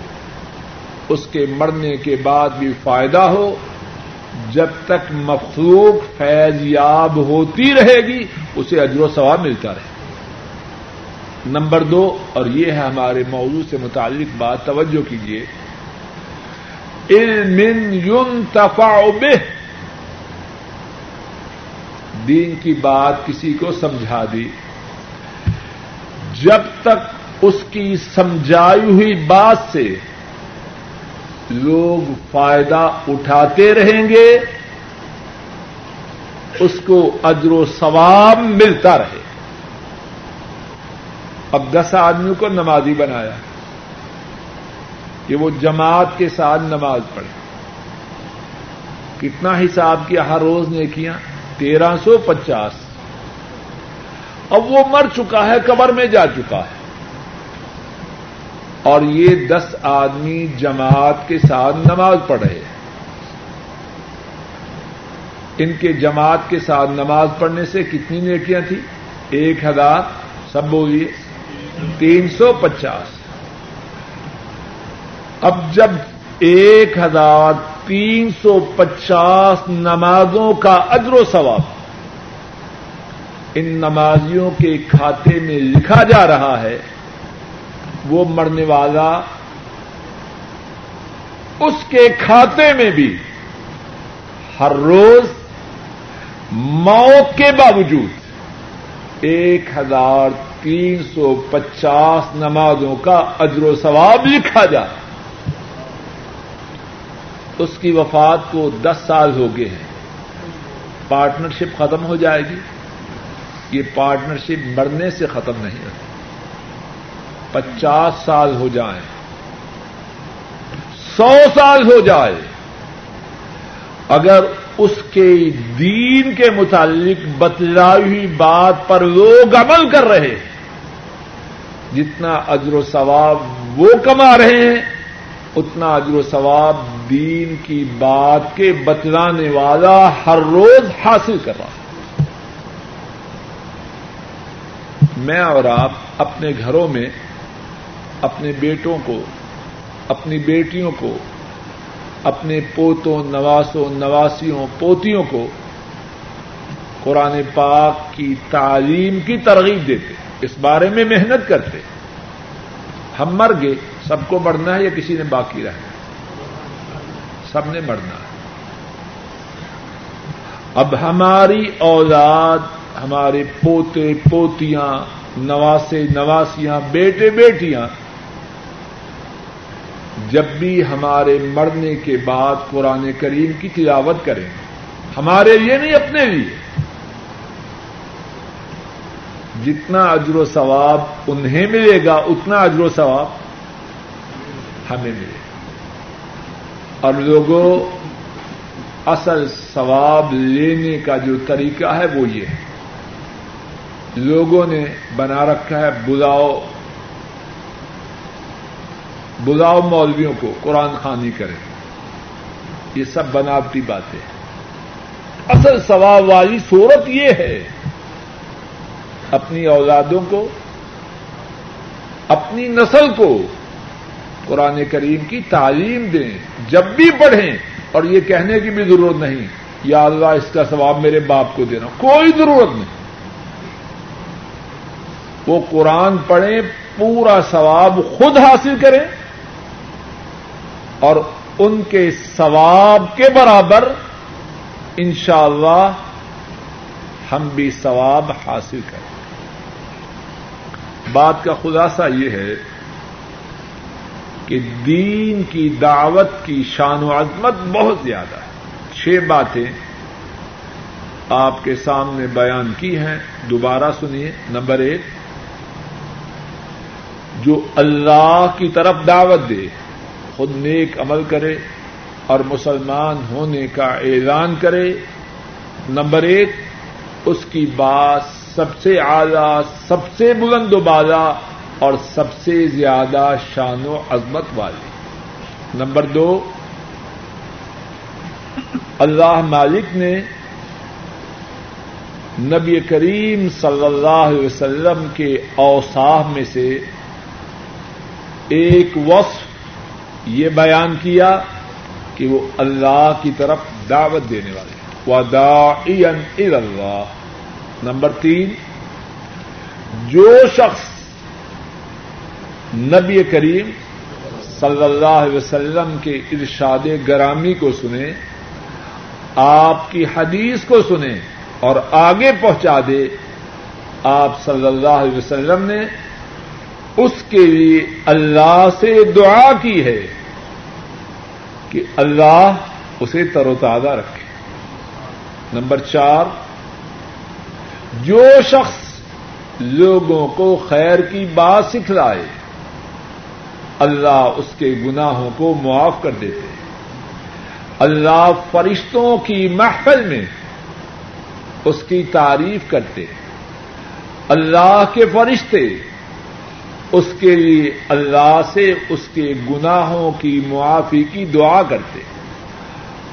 اس کے مرنے کے بعد بھی فائدہ ہو، جب تک مخلوق فیض یاب ہوتی رہے گی، اسے اجر و ثواب ملتا رہے۔ نمبر دو، اور یہ ہے ہمارے موضوع سے متعلق بات، توجہ کیجیے علم ينتفع به۔ دین کی بات کسی کو سمجھا دی۔ جب تک اس کی سمجھائی ہوئی بات سے لوگ فائدہ اٹھاتے رہیں گے، اس کو اجر و ثواب ملتا رہے۔ اب دس آدمیوں کو نمازی بنایا۔ کہ وہ جماعت کے ساتھ نماز پڑھے۔ کتنا حساب کیا ہر روز نے کیا تیرہ سو پچاس۔ اب وہ مر چکا ہے، قبر میں جا چکا ہے۔ اور یہ دس آدمی جماعت کے ساتھ نماز پڑھ رہے ہیں۔ ان کے جماعت کے ساتھ نماز پڑھنے سے کتنی نیکیاں تھیں؟ ایک ہزار، سب بولیے، تین سو پچاس۔ اب جب ایک ہزار تین سو پچاس نمازوں کا اجر و ثواب ان نمازیوں کے کھاتے میں لکھا جا رہا ہے، وہ مرنے والا اس کے کھاتے میں بھی ہر روز موت کے باوجود ایک ہزار تین سو پچاس نمازوں کا اجر و ثواب لکھا جا اس کی وفات کو دس سال ہو گئے ہیں۔ پارٹنرشپ ختم ہو جائے گی۔ یہ پارٹنرشپ مرنے سے ختم نہیں ہوتی۔ پچاس سال ہو جائیں سو سال ہو جائے۔ اگر اس کے دین کے متعلق بتلائی ہوئی بات پر لوگ عمل کر رہے جتنا اجر و ثواب وہ کما رہے ہیں اتنا اجر و ثواب دین کی بات کے بتلانے والا ہر روز حاصل کر رہا میں اور آپ اپنے گھروں میں اپنے بیٹوں کو، اپنی بیٹیوں کو، اپنے پوتوں، نواسوں، نواسیوں، پوتیوں کو قرآن پاک کی تعلیم کی ترغیب دیتے، اس بارے میں محنت کرتے۔ ہم مر گئے سب کو مرنا ہے یا کسی نے باقی رہنا سب نے مرنا ہے۔ اب ہماری اولاد، ہمارے پوتے، پوتیاں، نواسے، نواسیاں، بیٹے، بیٹیاں، جب بھی ہمارے مرنے کے بعد قرآن کریم کی تلاوت کریں، ہمارے لیے نہیں، اپنے لیے۔ جتنا اجر و ثواب انہیں ملے گا، اتنا اجر و ثواب ہمیں ملے۔ اور لوگوں، اصل ثواب لینے کا جو طریقہ ہے وہ یہ ہے۔ لوگوں نے بنا رکھا ہے بلاؤ بلاؤ مولویوں کو قرآن خانی کرے۔ یہ سب بناوٹی باتیں اصل ثواب والی صورت یہ ہے، اپنی اولادوں کو، اپنی نسل کو قرآن کریم کی تعلیم دیں، جب بھی پڑھیں، اور یہ کہنے کی بھی ضرورت نہیں، یا اللہ اس کا ثواب میرے باپ کو دینا، کوئی ضرورت نہیں۔ وہ قرآن پڑھیں، پورا ثواب خود حاصل کریں، اور ان کے ثواب کے برابر انشاءاللہ اللہ ہم بھی ثواب حاصل کریں۔ بات کا خلاصہ یہ ہے کہ دین کی دعوت کی شان و عظمت بہت زیادہ ہے۔ چھ باتیں آپ کے سامنے بیان کی ہیں، دوبارہ سنیے۔ نمبر ایک، جو اللہ کی طرف دعوت دے، خود نیک عمل کرے اور مسلمان ہونے کا اعلان کرے۔ نمبر ایک، اس کی بات سب سے اعلی، سب سے بلند و بالا اور سب سے زیادہ شان و عظمت والی نمبر دو، اللہ مالک نے نبی کریم صلی اللہ علیہ وسلم کے اوساف میں سے ایک وصف یہ بیان کیا کہ وہ اللہ کی طرف دعوت دینے والے۔ ودا اللہ۔ نمبر تین، جو شخص نبی کریم صلی اللہ علیہ وسلم کے ارشاد گرامی کو سنے آپ کی حدیث کو سنے اور آگے پہنچا دے۔ آپ صلی اللہ علیہ وسلم نے اس کے لیے اللہ سے دعا کی ہے کہ اللہ اسے تر و تازہ رکھے۔ نمبر چار، جو شخص لوگوں کو خیر کی بات سکھلائے اللہ اس کے گناہوں کو معاف کر دیتے اللہ فرشتوں کی محفل میں اس کی تعریف کرتے اللہ کے فرشتے اس کے لیے اللہ سے اس کے گناہوں کی معافی کی دعا کرتے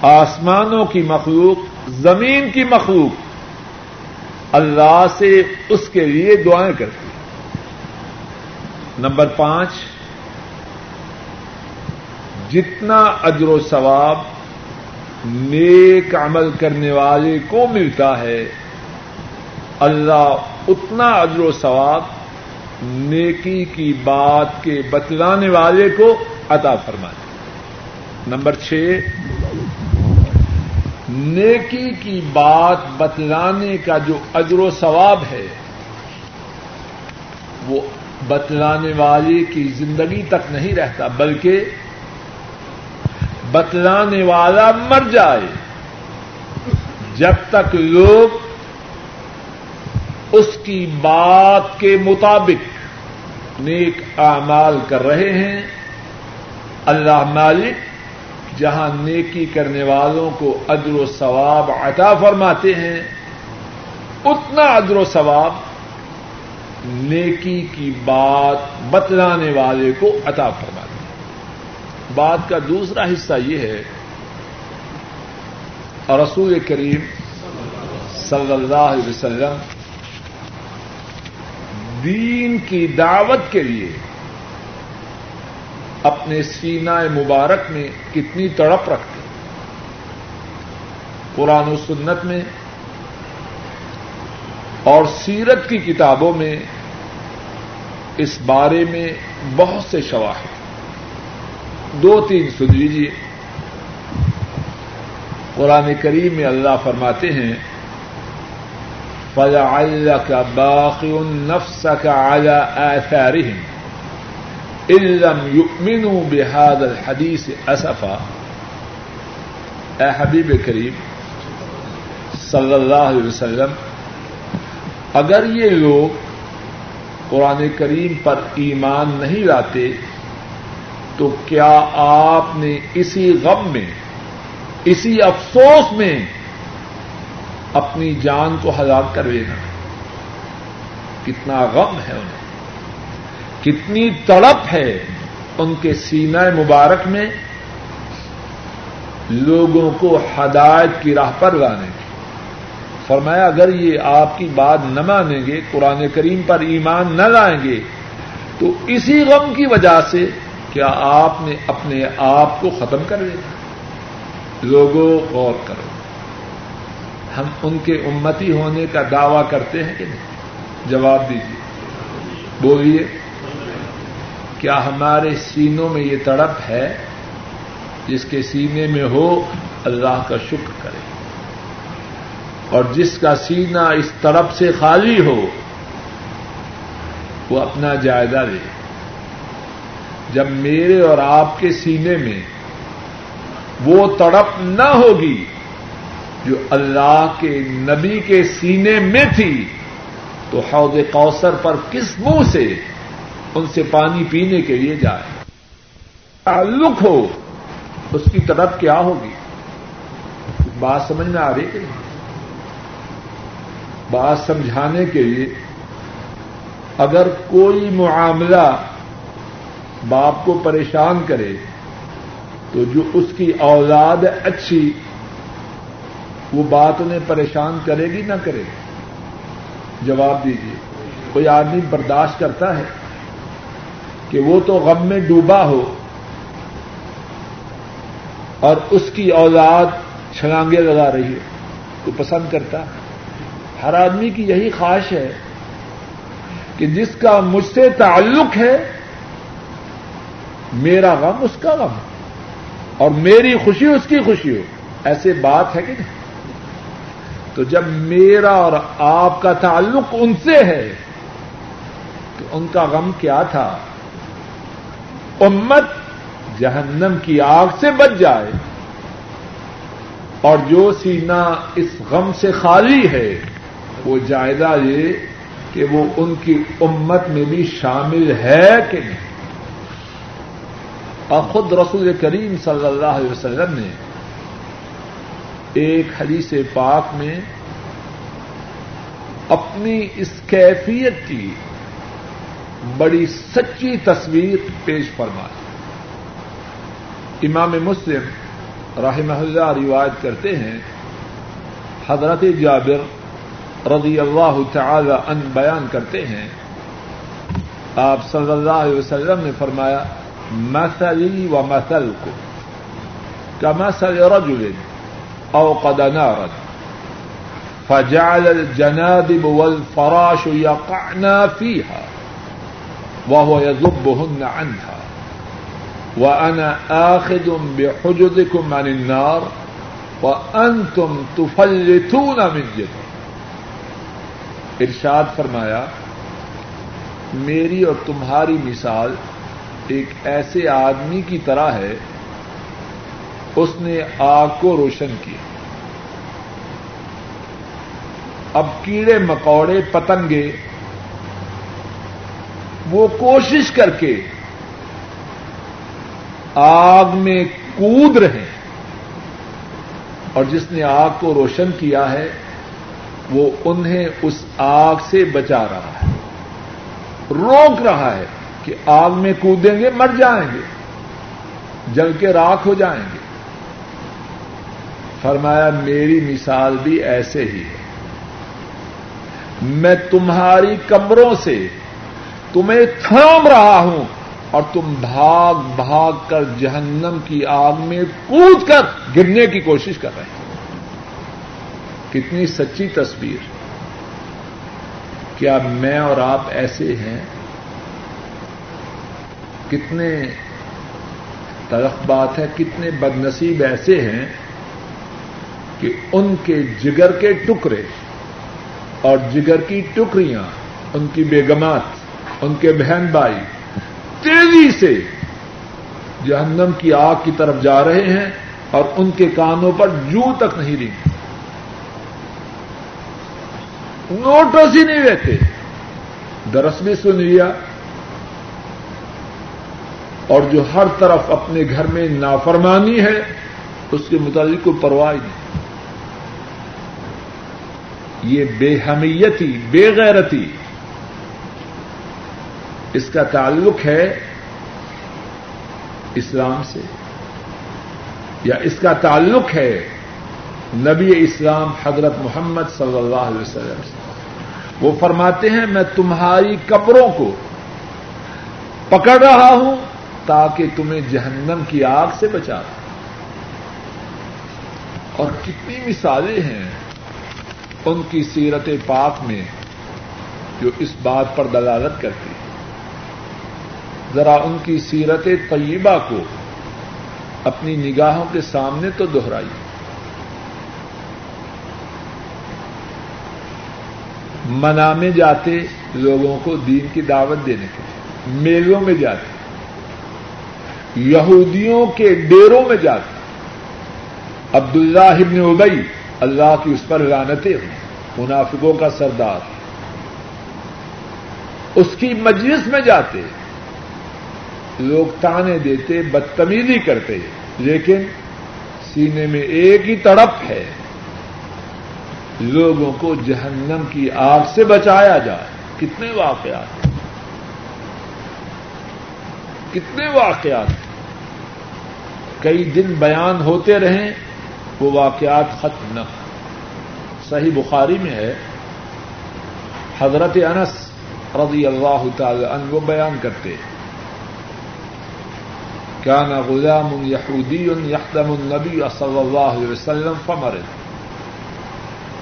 آسمانوں کی مخلوق، زمین کی مخلوق اللہ سے اس کے لیے دعائیں کرتی نمبر پانچ جتنا اجر و ثواب نیک عمل کرنے والے کو ملتا ہے، اللہ اتنا اجر و ثواب نیکی کی بات کے بتلانے والے کو عطا فرماتے نمبر چھ، نیکی کی بات بتلانے کا جو اجر و ثواب ہے، وہ بتلانے والے کی زندگی تک نہیں رہتا، بلکہ بتلانے والا مر جائے۔ جب تک لوگ اس کی بات کے مطابق نیک اعمال کر رہے ہیں، اللہ مالک جہاں نیکی کرنے والوں کو ادر و ثواب عطا فرماتے ہیں، اتنا ادر و ثواب نیکی کی بات بتلانے والے کو عطا فرماتے ہیں۔ بات کا دوسرا حصہ یہ ہے رسول کریم صلی اللہ علیہ وسلم دین کی دعوت کے لیے اپنے سینا مبارک میں کتنی تڑپ رکھتے قرآن و سنت میں اور سیرت کی کتابوں میں اس بارے میں بہت سے شواہد۔ دو تین سن لیجیے قرآن کریم میں اللہ فرماتے ہیں فضا اللہ کا باقی نفس کا اعلی ایسارم علم یؤمن بحاد الحدیث اصفا اے حبیب کریم، صلی اللہ علیہ وسلم، اگر یہ لوگ قرآن کریم پر ایمان نہیں لاتے تو کیا آپ نے اسی غم میں، اسی افسوس میں اپنی جان کو ہلاک کر لینا کتنا غم ہے انہیں۔ کتنی تڑپ ہے ان کے سینہ مبارک میں لوگوں کو ہدایت کی راہ پر لانے کی۔ فرمایا، اگر یہ آپ کی بات نہ مانیں گے، قرآن کریم پر ایمان نہ لائیں گے، تو اسی غم کی وجہ سے کیا آپ نے اپنے آپ کو ختم کر لیا لوگوں غور کرو۔ ہم ان کے امتی ہونے کا دعوی کرتے ہیں کہ نہیں؟ جواب دیجیے۔ بولیے، کیا ہمارے سینوں میں یہ تڑپ ہے؟ جس کے سینے میں ہو، اللہ کا شکر کرے۔ اور جس کا سینہ اس طرف سے خالی ہو، وہ اپنا جائزہ لے۔ جب میرے اور آپ کے سینے میں وہ تڑپ نہ ہوگی جو اللہ کے نبی کے سینے میں تھی، تو حوض کوثر پر کس منہ سے ان سے پانی پینے کے لیے جائے؟ تعلق ہو، اس کی طرف کیا ہوگی؟ بات سمجھ میں آ رہی کہ بات سمجھانے کے لیے اگر کوئی معاملہ باپ کو پریشان کرے تو جو اس کی اولاد اچھی وہ بات انہیں پریشان کرے گی نہ کرے گی جواب دیجیے کوئی آدمی برداشت کرتا ہے کہ وہ تو غم میں ڈوبا ہو اور اس کی اولاد چھلانگے لگا رہی ہے تو پسند کرتا ہر آدمی کی یہی خواہش ہے کہ جس کا مجھ سے تعلق ہے میرا غم اس کا غم اور میری خوشی اس کی خوشی ہو۔ ایسے بات ہے کہ نہیں؟ تو جب میرا اور آپ کا تعلق ان سے ہے، تو ان کا غم کیا تھا؟ امت جہنم کی آگ سے بچ جائے۔ اور جو سینا اس غم سے خالی ہے، وہ جائزہ یہ کہ وہ ان کی امت میں بھی شامل ہے کہ نہیں؟ اور خود رسول کریم صلی اللہ علیہ وسلم نے ایک حدیث پاک میں اپنی اس کیفیت کی بڑی سچی تصویر پیش فرمائی۔ امام مسلم رحمہ اللہ روایت کرتے ہیں، حضرت جابر رضی اللہ تعالی ان بیان کرتے ہیں۔ آپ صلی اللہ علیہ وسلم نے فرمایا مثلی و مثل کو کا رجل اوقد نارا فجعل الجنادب والفراش يقعنا فيها وهو يذبهن عنها وأنا آخذ بحجزكم عن النار وأنتم تفلتون من جد ارشاد فرمایا، میری اور تمہاری مثال ایک ایسے آدمی کی طرح ہے، اس نے آگ کو روشن کیا۔ اب کیڑے مکوڑے پتنگے، وہ کوشش کر کے آگ میں کود رہے ہیں۔ اور جس نے آگ کو روشن کیا ہے، وہ انہیں اس آگ سے بچا رہا ہے۔ روک رہا ہے۔ کہ آگ میں کودیں گے، مر جائیں گے جل کے راکھ ہو جائیں گے۔ فرمایا، میری مثال بھی ایسے ہی ہے۔ میں تمہاری کمروں سے تمہیں تھام رہا ہوں اور تم بھاگ بھاگ کر جہنم کی آگ میں کود کر گرنے کی کوشش کر رہے ہیں کتنی سچی تصویر۔ کیا میں اور آپ ایسے ہیں؟ کتنے تلخ بات ہے، کتنے بد نصیب ایسے ہیں کہ ان کے جگر کے ٹکڑے اور جگر کی ٹکڑیاں، ان کی بیگمات، ان کے بہن بھائی تیزی سے جہنم کی آگ کی طرف جا رہے ہیں اور ان کے کانوں پر جو تک نہیں رہی۔ نوٹس ہی نہیں رہتے۔ درس بھی سن لیا اور جو ہر طرف اپنے گھر میں نافرمانی ہے، اس کے متعلق کوئی پرواہ نہیں۔ یہ بے حمیتی، بے غیرتی۔ اس کا تعلق ہے اسلام سے۔ یا اس کا تعلق ہے نبی اسلام حضرت محمد صلی اللہ علیہ وسلم سے۔ وہ فرماتے ہیں، میں تمہاری قبروں کو پکڑ رہا ہوں تاکہ تمہیں جہنم کی آگ سے بچا اور کتنی مثالیں ہیں ان کی سیرت پاک میں جو اس بات پر دلالت کرتی ہے ذرا ان کی سیرت طیبہ کو اپنی نگاہوں کے سامنے تو دوہرائی منا میں جاتے لوگوں کو دین کی دعوت دینے کے لیے، میلوں میں جاتے یہودیوں کے ڈیروں میں جاتے عبداللہ ابن ابئی اللہ کی اس پر لانتیں ہوئی، منافقوں کا سردار۔ اس کی مجلس میں جاتے، لوگ تانے دیتے، بدتمیزی کرتے، لیکن سینے میں ایک ہی تڑپ ہے۔ لوگوں کو جہنم کی آگ سے بچایا جائے۔ کتنے واقعات کتنے واقعات کئی دن بیان ہوتے رہیں، وہ واقعات ختم نہ صحیح بخاری میں ہے، حضرت انس رضی اللہ تعالی عنہ وہ بیان کرتے کیا نہ غلام یہودی یخدم النبی صلی اللہ علیہ وسلم فمر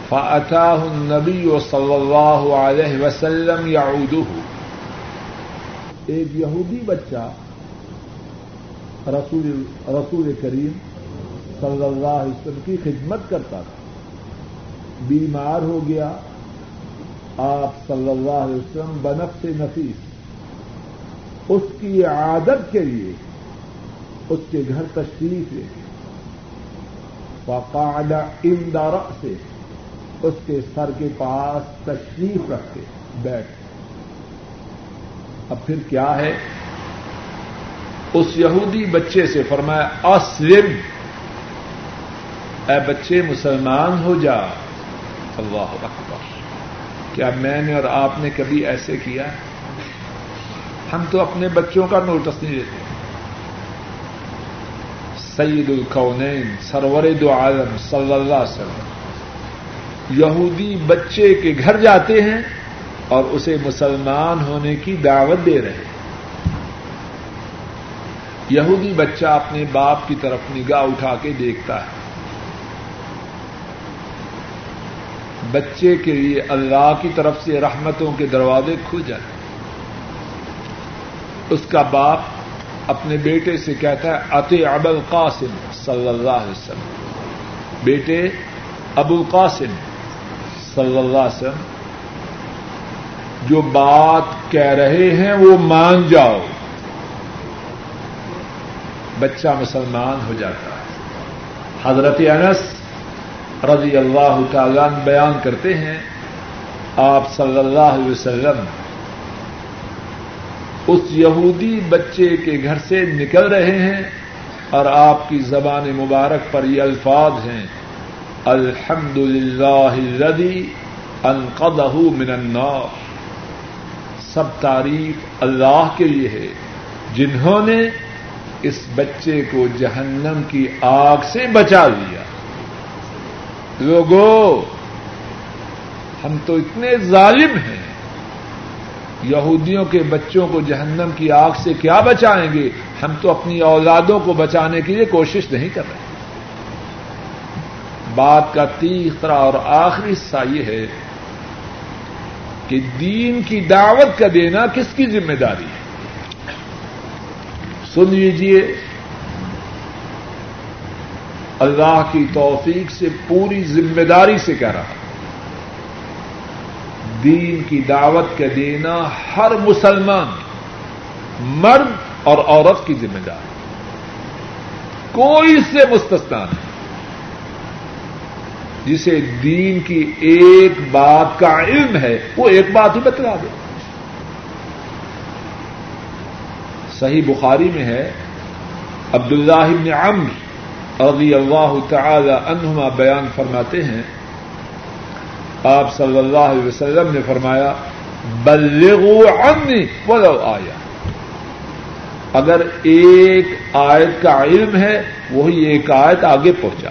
فأتاه النبی صلی اللہ علیہ وسلم یعودہ ایک یہودی بچہ رسول رسول کریم صلی اللہ علیہ وسلم کی خدمت کرتا تھا۔ بیمار ہو گیا۔ آپ صلی اللہ علیہ وسلم بنف سے نفیس۔ اس کی عادت کے لیے اس کے گھر تشریف لے فقعد اندار سے اس کے سر کے پاس تشریف رکھ کے بیٹھ۔ اب پھر کیا ہے؟ اس یہودی بچے سے فرمایا، اسلم۔ اے بچے، مسلمان ہو جا۔ اللہ اکبر۔ کیا میں نے اور آپ نے کبھی ایسے کیا؟ ہم تو اپنے بچوں کا نوٹس نہیں دیتے سید القونین سرور دو عالم صلی اللہ علیہ وسلم۔ یہودی بچے کے گھر جاتے ہیں اور اسے مسلمان ہونے کی دعوت دے رہے ہیں۔ یہودی بچہ اپنے باپ کی طرف نگاہ اٹھا کے دیکھتا ہے۔ بچے کے لیے اللہ کی طرف سے رحمتوں کے دروازے کھل جاتے اس کا باپ اپنے بیٹے سے کہتا ہے ات ابو القاسم صلی اللہ علیہ وسلم۔ بیٹے ابو القاسم صلی اللہ علیہ وسلم جو بات کہہ رہے ہیں وہ مان جاؤ۔ بچہ مسلمان ہو جاتا ہے۔ حضرت انس رضی اللہ تعالیٰ بیان کرتے ہیں، آپ صلی اللہ علیہ وسلم اس یہودی بچے کے گھر سے نکل رہے ہیں اور آپ کی زبان مبارک پر یہ الفاظ ہیں الحمد للہ ردی القدہ من النار۔ سب تعریف اللہ کے لیے ہے۔ جنہوں نے اس بچے کو جہنم کی آگ سے بچا لیا۔ لوگوں، ہم تو اتنے ظالم ہیں۔ یہودیوں کے بچوں کو جہنم کی آگ سے کیا بچائیں گے؟ ہم تو اپنی اولادوں کو بچانے کے لیے کوشش نہیں کر رہے۔ بات کا تیسرا اور آخری حصہ یہ ہے۔ کہ دین کی دعوت کا دینا کس کی ذمہ داری ہے؟ سن لیجیے اللہ کی توفیق سے پوری ذمہ داری سے کہہ رہا دین کی دعوت کا دینا ہر مسلمان، مرد اور عورت کی ذمہ داری۔ کوئی اس سے مستثنا نہیں۔ جسے دین کی ایک بات کا علم ہے، وہ ایک بات ہی بتلا دے۔ صحیح بخاری میں ہے، عبداللہ بن عمرو رضی اللہ تعالی عنہما بیان فرماتے ہیں۔ آپ صلی اللہ علیہ وسلم نے فرمایا بلغوا عنی ولو آیا اگر ایک آیت کا علم ہے، وہی ایک آیت آگے پہنچا۔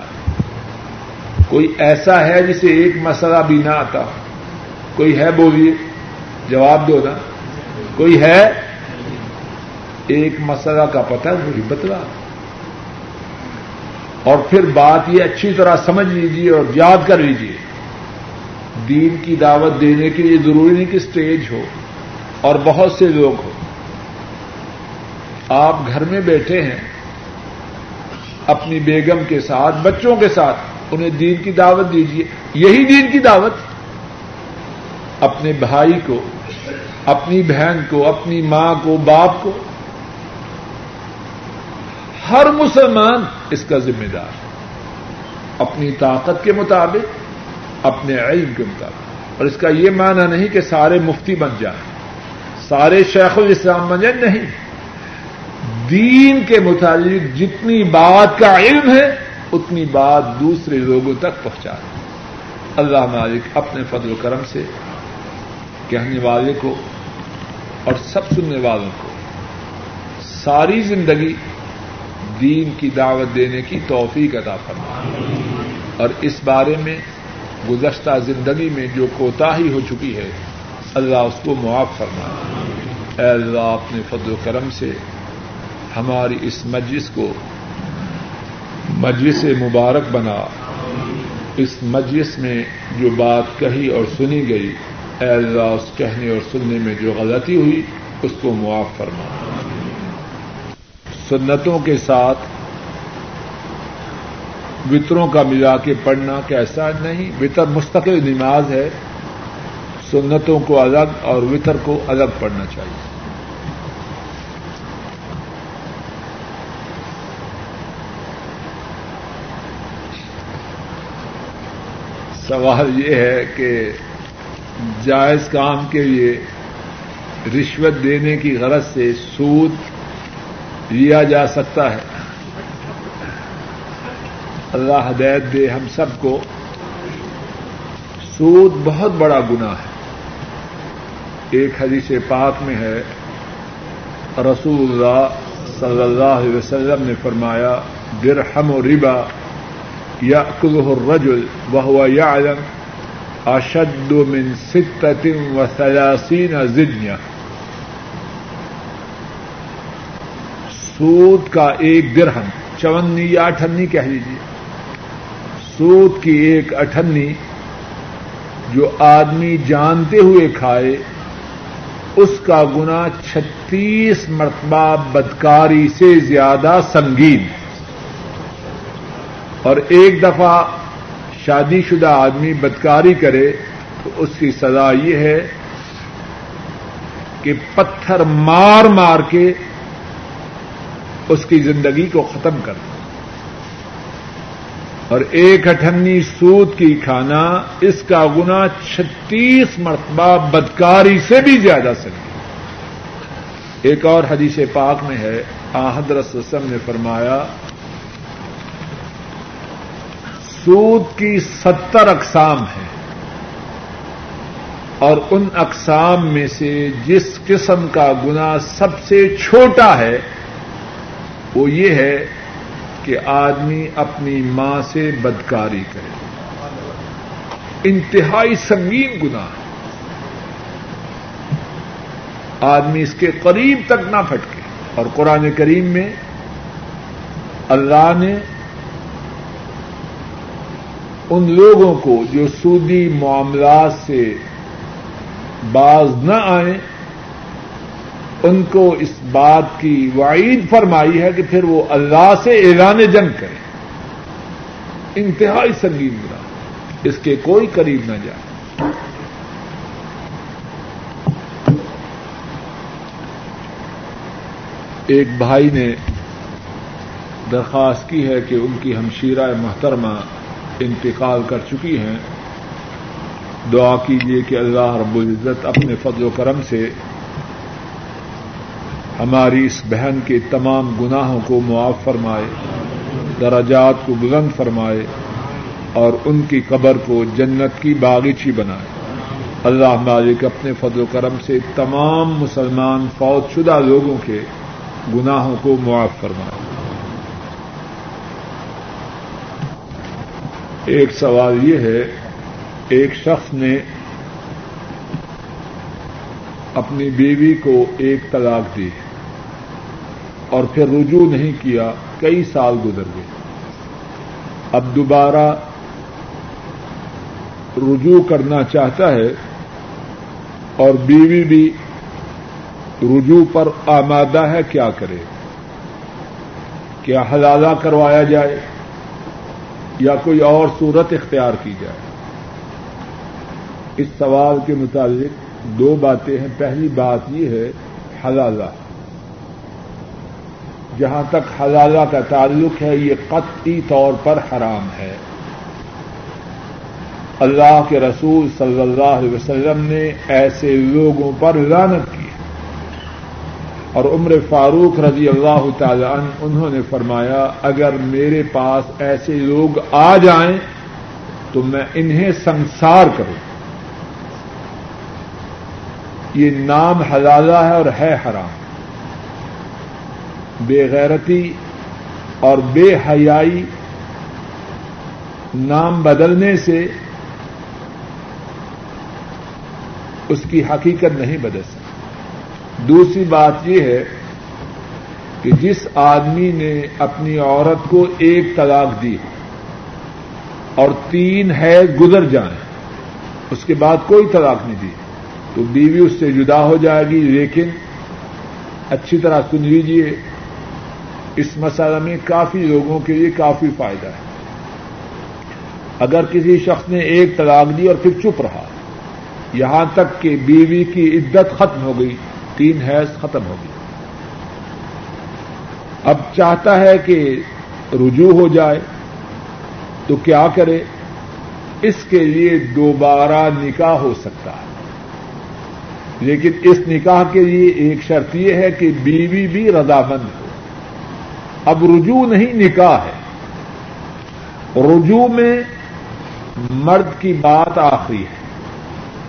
کوئی ایسا ہے جسے ایک مسئلہ بھی نہ آتا کوئی ہے بولیے؟ جواب دو نا۔ کوئی ہے؟ ایک مسئلہ کا پتہ وہی بتلا۔ اور پھر بات یہ اچھی طرح سمجھ لیجیے اور یاد کر لیجیے دین کی دعوت دینے کے لیے ضروری نہیں کہ اسٹیج ہو اور بہت سے لوگ ہو آپ گھر میں بیٹھے ہیں، اپنی بیگم کے ساتھ، بچوں کے ساتھ انہیں دین کی دعوت دیجیے یہی دین کی دعوت۔ اپنے بھائی کو، اپنی بہن کو، اپنی ماں کو، باپ کو۔ ہر مسلمان اس کا ذمہ دار اپنی طاقت کے مطابق، اپنے علم کے مطابق۔ اور اس کا یہ معنی نہیں کہ سارے مفتی بن جائیں۔ سارے شیخ الاسلام بن جائیں، نہیں۔ دین کے متعلق جتنی بات کا علم ہے اتنی بات دوسرے لوگوں تک پہنچا اللہ مالک اپنے فضل و کرم سے کہنے والے کو اور سب سننے والوں کو ساری زندگی دین کی دعوت دینے کی توفیق ادا فرما اور اس بارے میں گزشتہ زندگی میں جو کوتاہی ہو چکی ہے، اللہ اس کو معاف فرما اے اللہ، اپنے فضل و کرم سے ہماری اس مجلس کو مجلس مبارک بنا۔ اس مجلس میں جو بات کہی اور سنی گئی، اے اللہ، اس کہنے اور سننے میں جو غلطی ہوئی، اس کو معاف فرما۔ سنتوں کے ساتھ وطروں کا ملا کے پڑھنا کیسا نہیں؟ وطر مستقل نماز ہے۔ سنتوں کو الگ اور وطر کو الگ پڑھنا چاہیے۔ سوال یہ ہے کہ جائز کام کے لیے رشوت دینے کی غرض سے سود لیا جا سکتا ہے۔ اللہ ہدایت دے ہم سب کو۔ سود بہت بڑا گنا ہے۔ ایک حدیث پاک میں ہے۔ رسول اللہ صلی اللہ علیہ وسلم نے فرمایا، درہم و ربا یا الرجل وهو يعلم اشد من ستة وثلاثين زنية. سود کا ایک درہم چونی یا اٹھنی کہہ لیجیے سود کی ایک اٹھنی جو آدمی جانتے ہوئے کھائے، اس کا گنا چھتیس مرتبہ بدکاری سے زیادہ سنگین۔ اور ایک دفعہ شادی شدہ آدمی بدکاری کرے تو اس کی سزا یہ ہے کہ پتھر مار مار کے اس کی زندگی کو ختم کر دیں اور ایک اٹھنی سود کی کھانا اس کا گنا چھتیس مرتبہ بدکاری سے بھی زیادہ سکتی ایک اور حدیث پاک میں ہے آحدر وسلم نے فرمایا سود کی ستر اقسام ہیں۔ اور ان اقسام میں سے جس قسم کا گنا سب سے چھوٹا ہے، وہ یہ ہے کہ آدمی اپنی ماں سے بدکاری کرے۔ انتہائی سنگین گنا ہے۔ آدمی اس کے قریب تک نہ پھٹکے۔ اور قرآن کریم میں اللہ نے ان لوگوں کو جو سودی معاملات سے باز نہ آئیں، ان کو اس بات کی وعید فرمائی ہے کہ پھر وہ اللہ سے اعلان جنگ کریں۔ انتہائی سنگین برا اس کے کوئی قریب نہ جائے۔ ایک بھائی نے درخواست کی ہے کہ ان کی ہمشیرہ محترمہ انتقال کر چکی ہیں۔ دعا کیجیے کہ اللہ رب العزت اپنے فضل و کرم سے ہماری اس بہن کے تمام گناہوں کو معاف فرمائے دراجات کو بلند فرمائے اور ان کی قبر کو جنت کی باغیچی بنائے۔ اللہ مالک اپنے فضل و کرم سے تمام مسلمان فوج شدہ لوگوں کے گناہوں کو معاف فرمائے۔ ایک سوال یہ ہے، ایک شخص نے اپنی بیوی کو ایک طلاق دی اور پھر رجوع نہیں کیا، کئی سال گزر گئے۔ اب دوبارہ رجوع کرنا چاہتا ہے اور بیوی بھی رجوع پر آمادہ ہے، کیا کرے؟ کیا حلالہ کروایا جائے؟ یا کوئی اور صورت اختیار کی جائے۔ اس سوال کے متعلق دو باتیں ہیں۔ پہلی بات یہ ہے، حلالہ۔ جہاں تک حلالہ کا تعلق ہے، یہ قطعی طور پر حرام ہے۔ اللہ کے رسول صلی اللہ علیہ وسلم نے ایسے لوگوں پر لانت کی۔ اور عمر فاروق رضی اللہ تعالی عنہ، انہوں نے فرمایا، اگر میرے پاس ایسے لوگ آ جائیں تو میں انہیں سنسار کروں۔ یہ نام حلالہ ہے اور ہے حرام۔ بے غیرتی اور بے حیائی نام بدلنے سے اس کی حقیقت نہیں بدل سکتی۔ دوسری بات یہ ہے کہ جس آدمی نے اپنی عورت کو ایک طلاق دی اور تین ہے گزر جائیں، اس کے بعد کوئی طلاق نہیں دی، تو بیوی اس سے جدا ہو جائے گی، لیکن اچھی طرح سن لیجیے اس مسئلہ میں کافی لوگوں کے لیے کافی فائدہ ہے۔ اگر کسی شخص نے ایک طلاق دی اور پھر چپ رہا، یہاں تک کہ بیوی کی عدت ختم ہو گئی تین حیض ختم ہو گئی۔ اب چاہتا ہے کہ رجوع ہو جائے، تو کیا کرے؟ اس کے لیے دوبارہ نکاح ہو سکتا ہے۔ لیکن اس نکاح کے لیے ایک شرط یہ ہے کہ بیوی بھی رضامند ہو۔ اب رجوع نہیں، نکاح ہے۔ رجوع میں مرد کی بات آخری ہے۔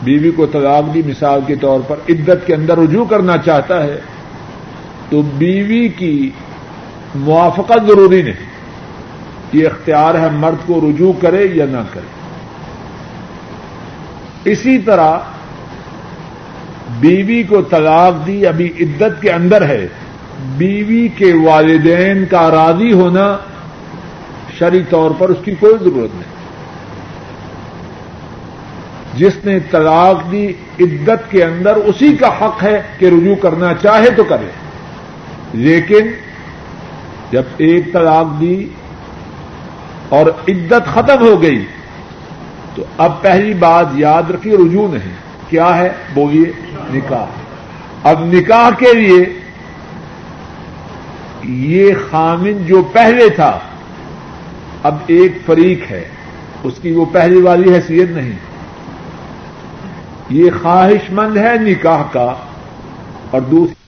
بیوی کو طلاق دی مثال کے طور پر عدت کے اندر رجوع کرنا چاہتا ہے، تو بیوی کی موافقت ضروری نہیں یہ اختیار ہے مرد کو رجوع کرے یا نہ کرے۔ اسی طرح بیوی کو طلاق دی ابھی عدت کے اندر ہے، بیوی کے والدین کا راضی ہونا شری طور پر اس کی کوئی ضرورت نہیں۔ جس نے طلاق دی عدت کے اندر اسی کا حق ہے کہ رجوع کرنا چاہے تو کرے۔ لیکن جب ایک طلاق دی اور عدت ختم ہو گئی، تو اب پہلی بات یاد رکھیے، رجوع نہیں۔ کیا ہے؟ بولیے، نکاح۔ اب نکاح کے لیے یہ خامن جو پہلے تھا، اب ایک فریق ہے۔ اس کی وہ پہلی والی حیثیت نہیں۔ یہ خواہش مند ہے نکاح کا اور دوسری